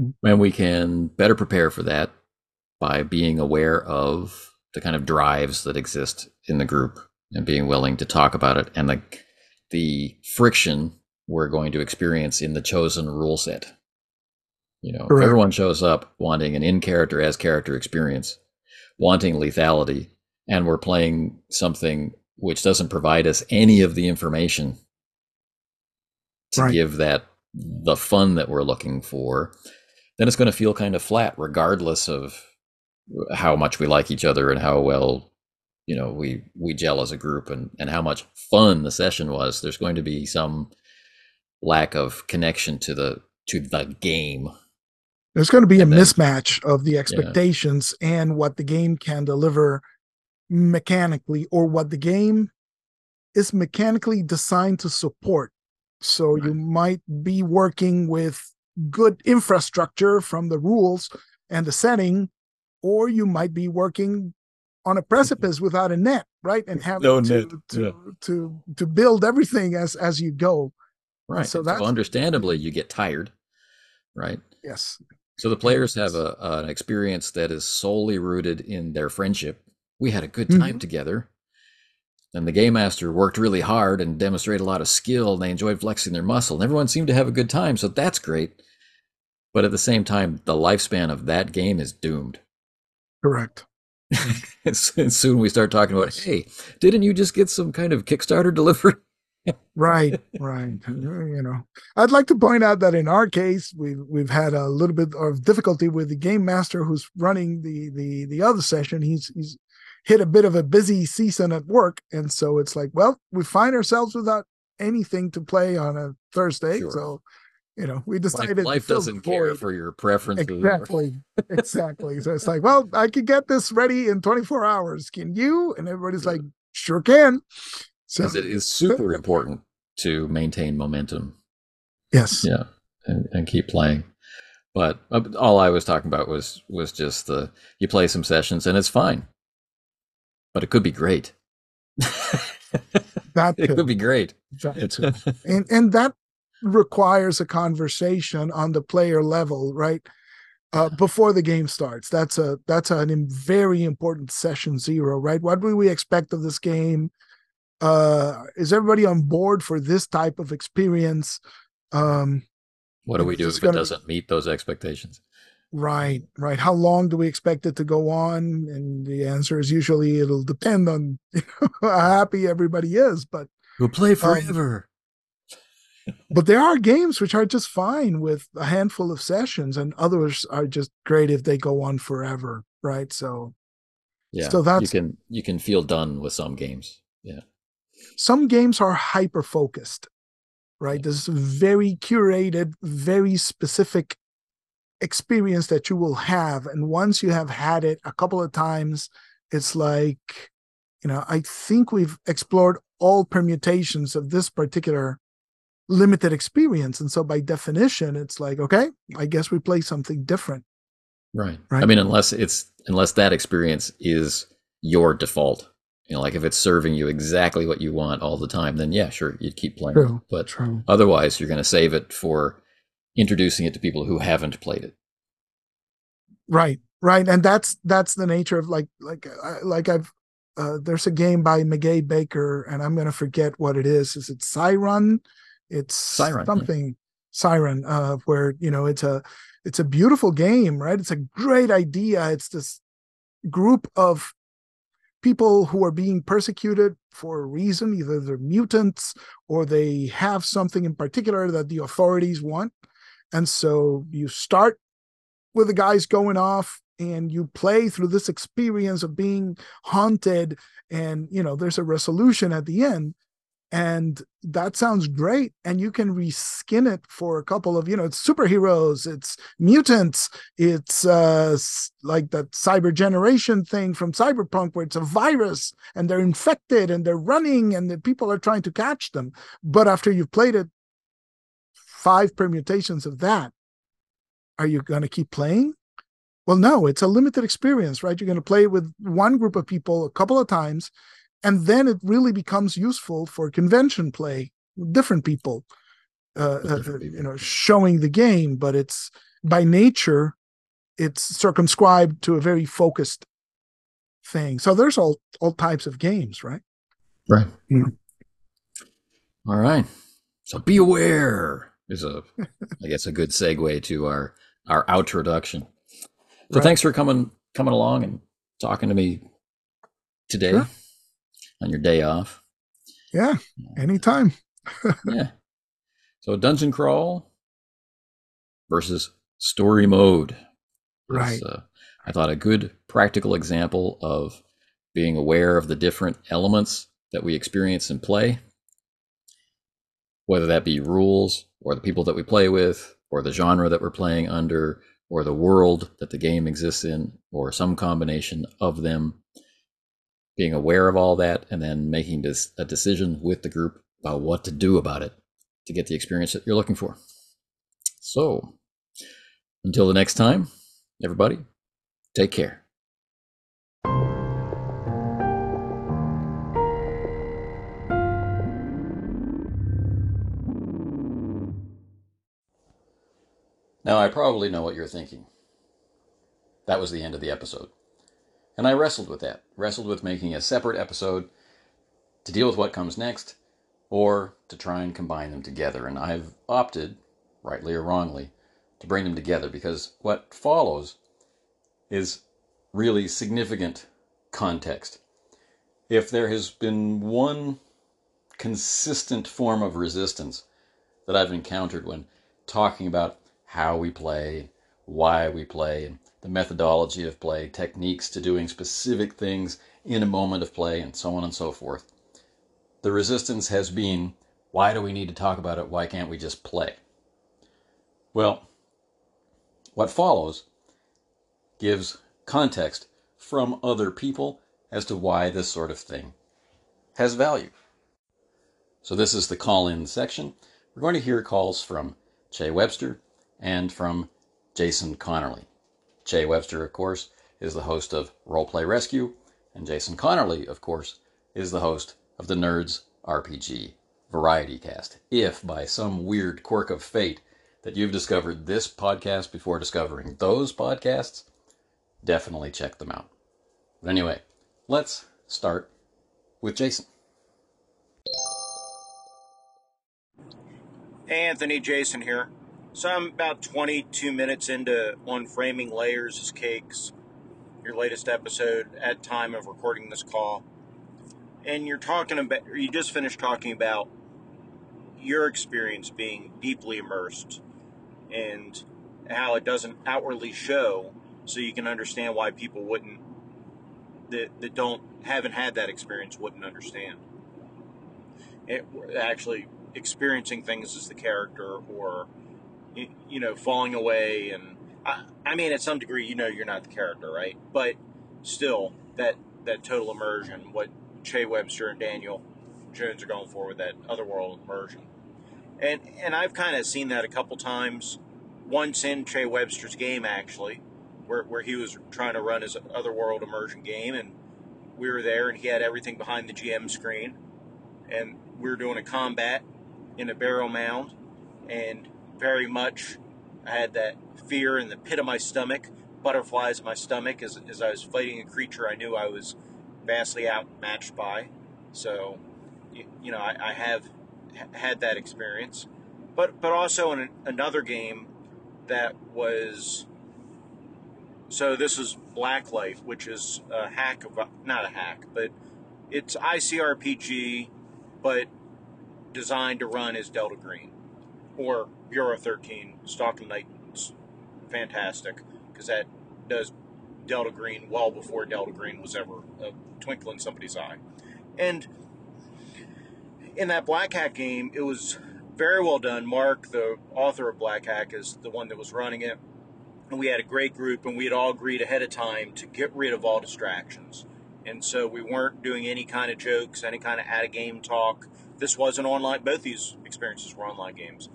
Mm. and we can better prepare for that by being aware of the kind of drives that exist in the group and being willing to talk about it and the the friction we're going to experience in the chosen rule set you know Correct. everyone shows up wanting an in character as character experience wanting lethality and we're playing something which doesn't provide us any of the information to Right. give that the fun that we're looking for then it's going to feel kind of flat regardless of how much we like each other and how well you know we we gel as a group and and how much fun the session was. There's going to be some lack of connection to the to the game. There's going to be a then- mismatch of the expectations and what the game can deliver mechanically or what the game is mechanically designed to support. So you might be working with good infrastructure from the rules and the setting or you might be working on a mm-hmm. precipice without a net right and having No to, to, yeah. to to build everything as as you go. Right. So so, that's- understandably you get tired right? Yes. So the players have a, an experience that is solely rooted in their friendship we had a good mm-hmm. time together. And the game master worked really hard and demonstrated a lot of skill and they enjoyed flexing their muscle and everyone seemed to have a good time so that's great. But at the same time the lifespan of that game is doomed. Correct. [LAUGHS] And soon we start talking about hey didn't you just get some kind of kickstarter [LAUGHS] delivery? Right right. [LAUGHS] You know i'd like to point out that in our case we've we've had a little bit of difficulty with the game master who's running the the the other session. He's he's hit a bit of a busy season at work. And so it's like well we find ourselves without anything to play on a thursday. Sure. so you know we decided to life doesn't care for your preferences. Exactly. Exactly. So it's like well i could get this ready in 24 hours. Can you? And everybody's like sure can. So it is super important to maintain momentum. Yes. Yeah. And, and keep playing. But uh, all i was talking about was was just the you play some sessions and it's fine but it could be great [LAUGHS] that [LAUGHS] it could could be great too. and and that requires a conversation on the player level right uh, before the game starts. That's a that's a very important session zero, right? What do we expect of this game? Uh, is everybody on board for this type of experience? Um, what do we do if gonna, it doesn't meet those expectations? Right, right. How long do we expect it to go on? And the answer is usually it'll depend on you [LAUGHS] know, how happy everybody is. But we'll play forever. Um, but there are games which are just fine with a handful of sessions, and others are just great if they go on forever. Right. So yeah, so that's you can you can feel done with some games. Yeah. Some games are hyper focused, right? There's very curated, very specific experience that you will have. And once you have had it a couple of times, it's like, you know, I think we've explored all permutations of this particular limited experience. And so by definition, it's like, okay, I guess we play something different. Right. Right. I mean, unless it's unless that experience is your default. You know, like if it's serving you exactly what you want all the time, then yeah, sure, you'd keep playing. True, but true. otherwise, you're going to save it for introducing it to people who haven't played it. Right, right, and that's that's the nature of like like uh, like I've uh, there's a game by Meguey Baker, and I'm going to forget what it is. Is it Psi*Run? It's Psi*Run, something yeah. Psi*Run, uh, where you know it's a it's a beautiful game, right? It's a great idea. It's this group of people who are being persecuted for a reason either they're mutants or they have something in particular that the authorities want and so you start with the guys going off and you play through this experience of being haunted and you know there's a resolution at the end. And that sounds great and you can reskin it for a couple of you know it's superheroes it's mutants it's uh like that cyber generation thing from cyberpunk where it's a virus and they're infected and they're running and the people are trying to catch them. But after you've played it five permutations of that are you going to keep playing? Well no it's a limited experience right? You're going to play with one group of people a couple of times and then it really becomes useful for convention play different people uh, uh, you know showing the game but it's by nature it's circumscribed to a very focused thing. So there's all all types of games right? Right. Mm. all right. So be aware is a i guess a good segue to our our introduction so right. thanks for coming coming along and talking to me today sure on your day off. Yeah, anytime. [LAUGHS] yeah. So dungeon crawl versus story mode. Right. Uh, I thought a good practical example of being aware of the different elements that we experience in play, whether that be rules or the people that we play with or the genre that we're playing under or the world that the game exists in or some combination of them being aware of all that and then making this a decision with the group about what to do about it to get the experience that you're looking for. So, until the next time, everybody, take care. Now, I probably know what you're thinking. That was the end of the episode. And I wrestled with that, wrestled with making a separate episode to deal with what comes next or to try and combine them together. And I've opted, rightly or wrongly, to bring them together because what follows is really significant context. If there has been one consistent form of resistance that I've encountered when talking about how we play, why we play, the methodology of play, techniques to doing specific things in a moment of play, and so on and so forth. The resistance has been why do we need to talk about it? Why can't we just play? Well, what follows gives context from other people as to why this sort of thing has value. So, this is the call in section. We're going to hear calls from Che Webster and from Jason Connerley. Che Webster, of course, is the host of Roleplay Rescue, and Jason Connerley, of course, is the host of the Nerds RPG Variety Cast. If by some weird quirk of fate that you've discovered this podcast before discovering those podcasts, definitely check them out. But anyway, let's start with Jason. Anthony, Jason here. So I'm about 22 minutes into On Framing Layers as Cakes, your latest episode at time of recording this call. And you're talking about, you just finished talking about your experience being deeply immersed and how it doesn't outwardly show so you can understand why people wouldn't that, that don't haven't had that experience wouldn't understand it, actually experiencing things as the character or you know falling away and I, I mean at some degree you know you're not the character right? But still that that total immersion what Che Webster and Daniel Jones are going for with that otherworld immersion. And and I've kind of seen that a couple times. Once in Che Webster's game, actually, where where he was trying to run his otherworld immersion game, and we were there, and he had everything behind the GM screen, and we were doing a combat in a barrel mound, and very much I had that fear in the pit of my stomach, butterflies in my stomach as, as I was fighting a creature I knew I was vastly outmatched by. So, you, you know, I, I have had that experience, but but also in another game that was. So this is Blacklight, which is a hack of not a hack, but it's ICRPG, but designed to run as Delta Green or Bureau 13. Stalking Night fantastic because that does Delta Green well before Delta Green was ever a twinkle in somebody's eye. And in that Black Hack game, it was very well done. Mark, the author of Black Hack, is the one that was running it. And we had a great group, and we had all agreed ahead of time to get rid of all distractions. And so we weren't doing any kind of jokes, any kind of out of game talk. This was an online, both these experiences were online games.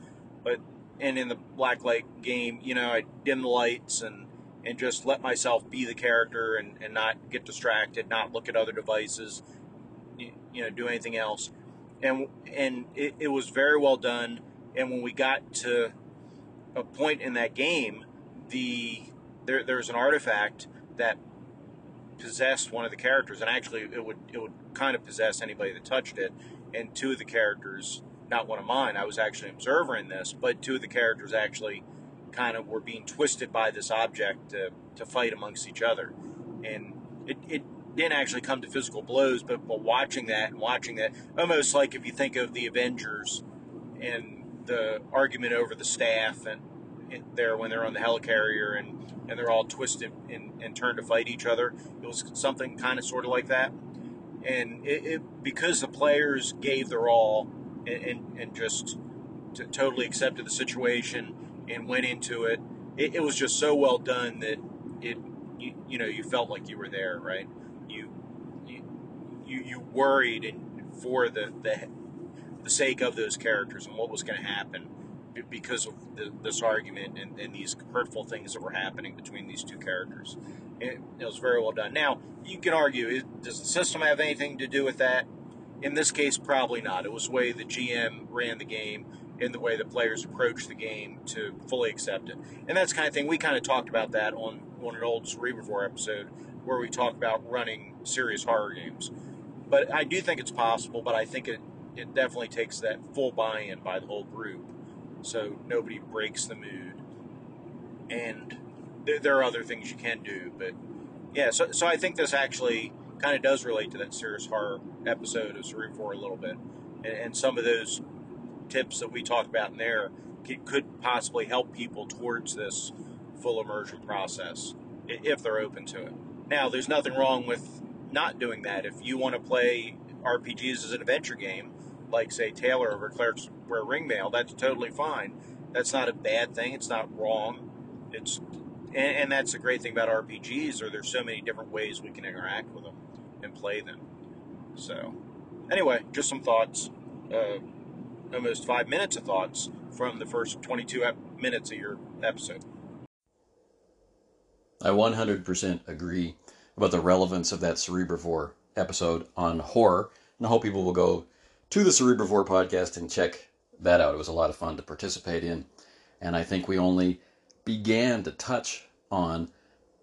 But, and in the Blacklight game, you know, I dim the lights and, and just let myself be the character and, and not get distracted, not look at other devices, you, you know, do anything else and and it, it was very well done. And when we got to a point in that game, the there there was an artifact that possessed one of the characters, and actually it would it would kind of possess anybody that touched it. And two of the characters, not one of mine, I was actually an observer in this, but two of the characters actually kind of were being twisted by this object to, to fight amongst each other. And it, it didn't actually come to physical blows, but, but watching that and watching that, almost like if you think of the Avengers and the argument over the staff and, and there when they're on the helicarrier and, and they're all twisted and, and turned to fight each other. It was something kind of sort of like that. And it, it because the players gave their all and, and, and just t- totally accepted the situation and went into it, it, it was just so well done that it you, you know you felt like you were there, right? you, you you worried and for the, the the sake of those characters and what was going to happen because of the, this argument and, and, these hurtful things that were happening between these two characters. It, it was very well done. Now, you can argue, does the system have anything to do with that? In this case, probably not. It was the way the GM ran the game and the way the players approached the game to fully accept it. And that's kind of thing. We kind of talked about that on, on an old Cerebrivore episode where we talked about running serious horror games. But I do think it's possible, but I think it, it definitely takes that full buy in by the whole group so nobody breaks the mood. And there, there are other things you can do, but yeah, so, so I think this actually kind of does relate to that serious horror episode of Cerebrivore a little bit. And, and some of those tips that we talked about in there could possibly help people towards this full immersion process if they're open to it. Now, there's nothing wrong with not doing that. If you want to play RPGs as an adventure game, like say Taylor over Clerics Wear Ringmail, that's totally fine. That's not a bad thing. It's not wrong. It's and, and that's the great thing about RPGs, or there's so many different ways we can interact with them and play them. So, anyway, just some thoughts. Uh, almost five minutes of thoughts from the first 22 minutes of your episode. I 100% agree about the relevance of that Cerebrivore episode on horror. And I hope people will go to the Cerebrivore podcast and check that out. It was a lot of fun to participate in. And I think we only began to touch on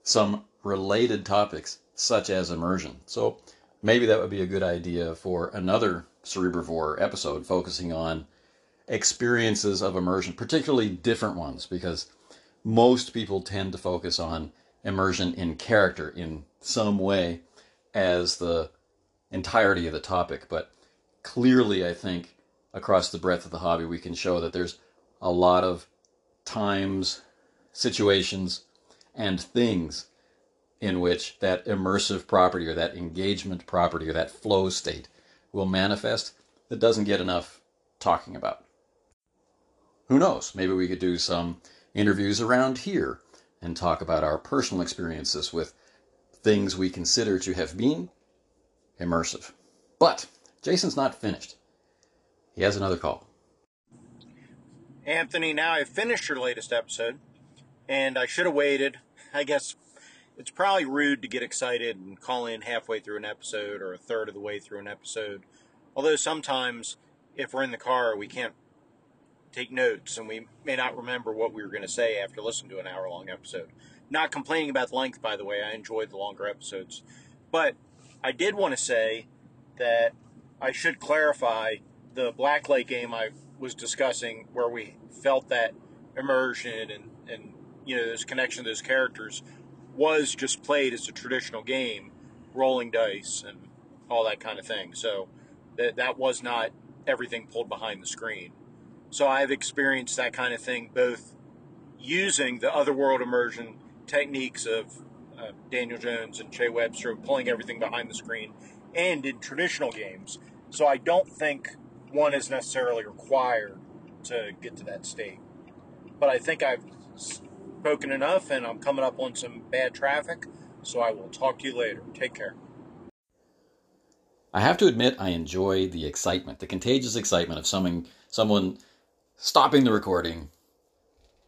some related topics, such as immersion. So maybe that would be a good idea for another Cerebrivore episode focusing on experiences of immersion, particularly different ones, because most people tend to focus on immersion in character in some way as the entirety of the topic. But clearly, I think across the breadth of the hobby, we can show that there's a lot of times, situations, and things in which that immersive property or that engagement property or that flow state will manifest that doesn't get enough talking about. Who knows? Maybe we could do some interviews around here and talk about our personal experiences with things we consider to have been immersive. But Jason's not finished. He has another call. Anthony, now I've finished your latest episode, and I should have waited. I guess it's probably rude to get excited and call in halfway through an episode or a third of the way through an episode. Although sometimes, if we're in the car, we can't take notes and we may not remember what we were going to say after listening to an hour long episode. Not complaining about the length, by the way, I enjoyed the longer episodes. But I did want to say that I should clarify the Black game I was discussing, where we felt that immersion and, and you know, this connection to those characters was just played as a traditional game, rolling dice and all that kind of thing. So that, that was not everything pulled behind the screen. So I've experienced that kind of thing both using the otherworld immersion techniques of uh, Daniel Jones and Che Webster pulling everything behind the screen and in traditional games. So I don't think one is necessarily required to get to that state. But I think I've spoken enough and I'm coming up on some bad traffic. So I will talk to you later. Take care. I have to admit, I enjoy the excitement, the contagious excitement of someone, someone stopping the recording,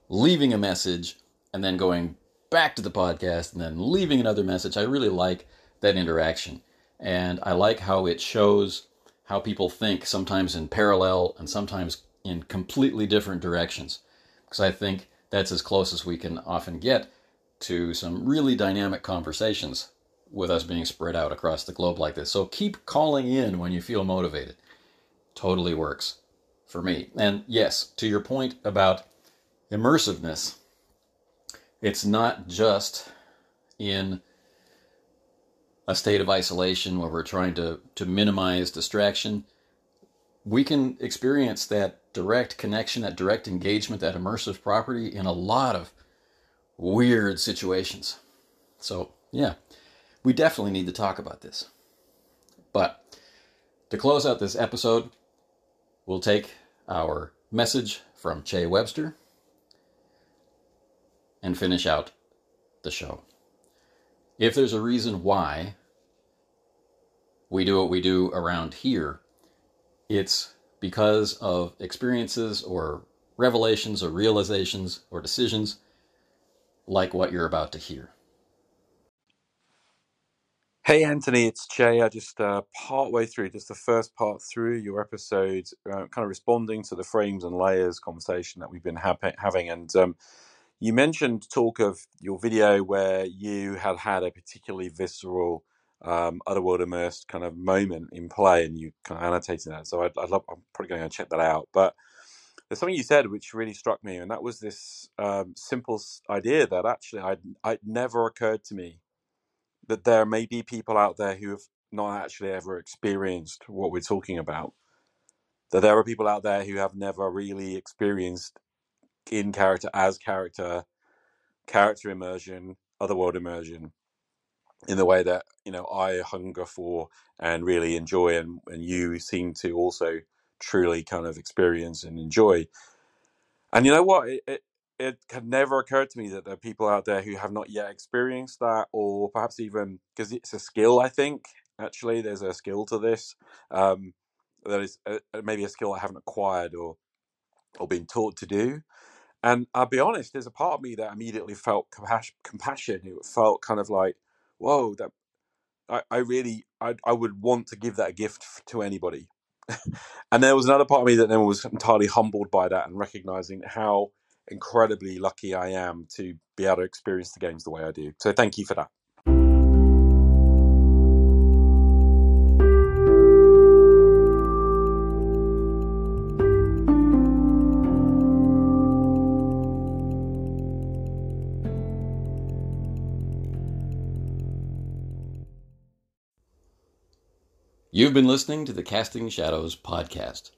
leaving a message, and then going back to the podcast and then leaving another message. I really like that interaction. And I like how it shows how people think, sometimes in parallel and sometimes in completely different directions. Because I think that's as close as we can often get to some really dynamic conversations with us being spread out across the globe like this. So keep calling in when you feel motivated. Totally works for me. And yes, to your point about immersiveness, it's not just in a state of isolation where we're trying to, to minimize distraction. We can experience that direct connection, that direct engagement, that immersive property in a lot of weird situations. So, yeah, we definitely need to talk about this. But to close out this episode, we'll take our message from Che Webster and finish out the show. If there's a reason why we do what we do around here, it's because of experiences or revelations or realizations or decisions like what you're about to hear. Hey Anthony, it's Jay. I just uh, part way through, just the first part through your episode, uh, kind of responding to the frames and layers conversation that we've been ha- having, and um, you mentioned talk of your video where you had had a particularly visceral, um, otherworld immersed kind of moment in play, and you kind of annotated that. So I'd, I'd love, I'm probably going to check that out. But there's something you said which really struck me, and that was this um, simple idea that actually I'd, I'd never occurred to me that there may be people out there who have not actually ever experienced what we're talking about. That there are people out there who have never really experienced in character as character, character immersion, otherworld immersion, in the way that you know I hunger for and really enjoy, and and you seem to also truly kind of experience and enjoy. And you know what? It, it, it had never occurred to me that there are people out there who have not yet experienced that, or perhaps even because it's a skill. I think actually there's a skill to this um, that is uh, uh, maybe a skill I haven't acquired or or been taught to do. And I'll be honest, there's a part of me that immediately felt compassion. It felt kind of like, whoa, that I, I really, I, I would want to give that a gift to anybody. [LAUGHS] and there was another part of me that then was entirely humbled by that and recognizing how incredibly lucky I am to be able to experience the games the way I do. So thank you for that. You've been listening to the Casting Shadows podcast.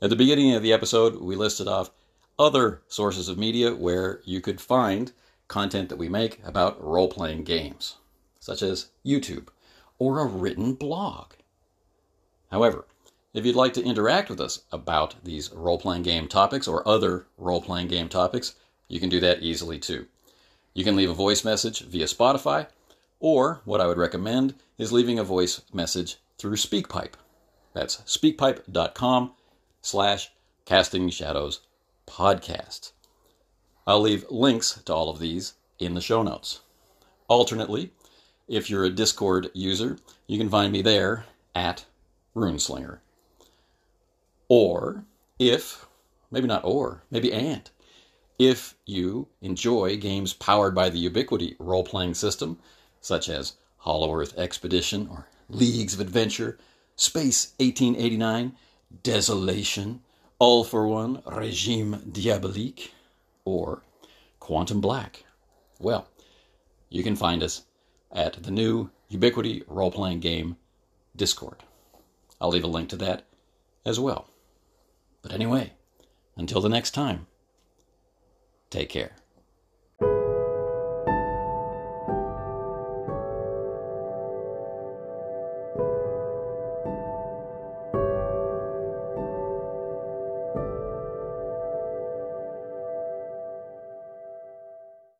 At the beginning of the episode, we listed off other sources of media where you could find content that we make about role playing games, such as YouTube or a written blog. However, if you'd like to interact with us about these role playing game topics or other role playing game topics, you can do that easily too. You can leave a voice message via Spotify, or what I would recommend is leaving a voice message through SpeakPipe. That's speakpipe.com slash casting shadows podcast. I'll leave links to all of these in the show notes. Alternately, if you're a Discord user, you can find me there at Runeslinger. Or if, maybe not or, maybe and, if you enjoy games powered by the Ubiquity role playing system, such as Hollow Earth Expedition or Leagues of Adventure, Space 1889, Desolation, All for One, Regime Diabolique, or Quantum Black. Well, you can find us at the new Ubiquity role playing game Discord. I'll leave a link to that as well. But anyway, until the next time, take care.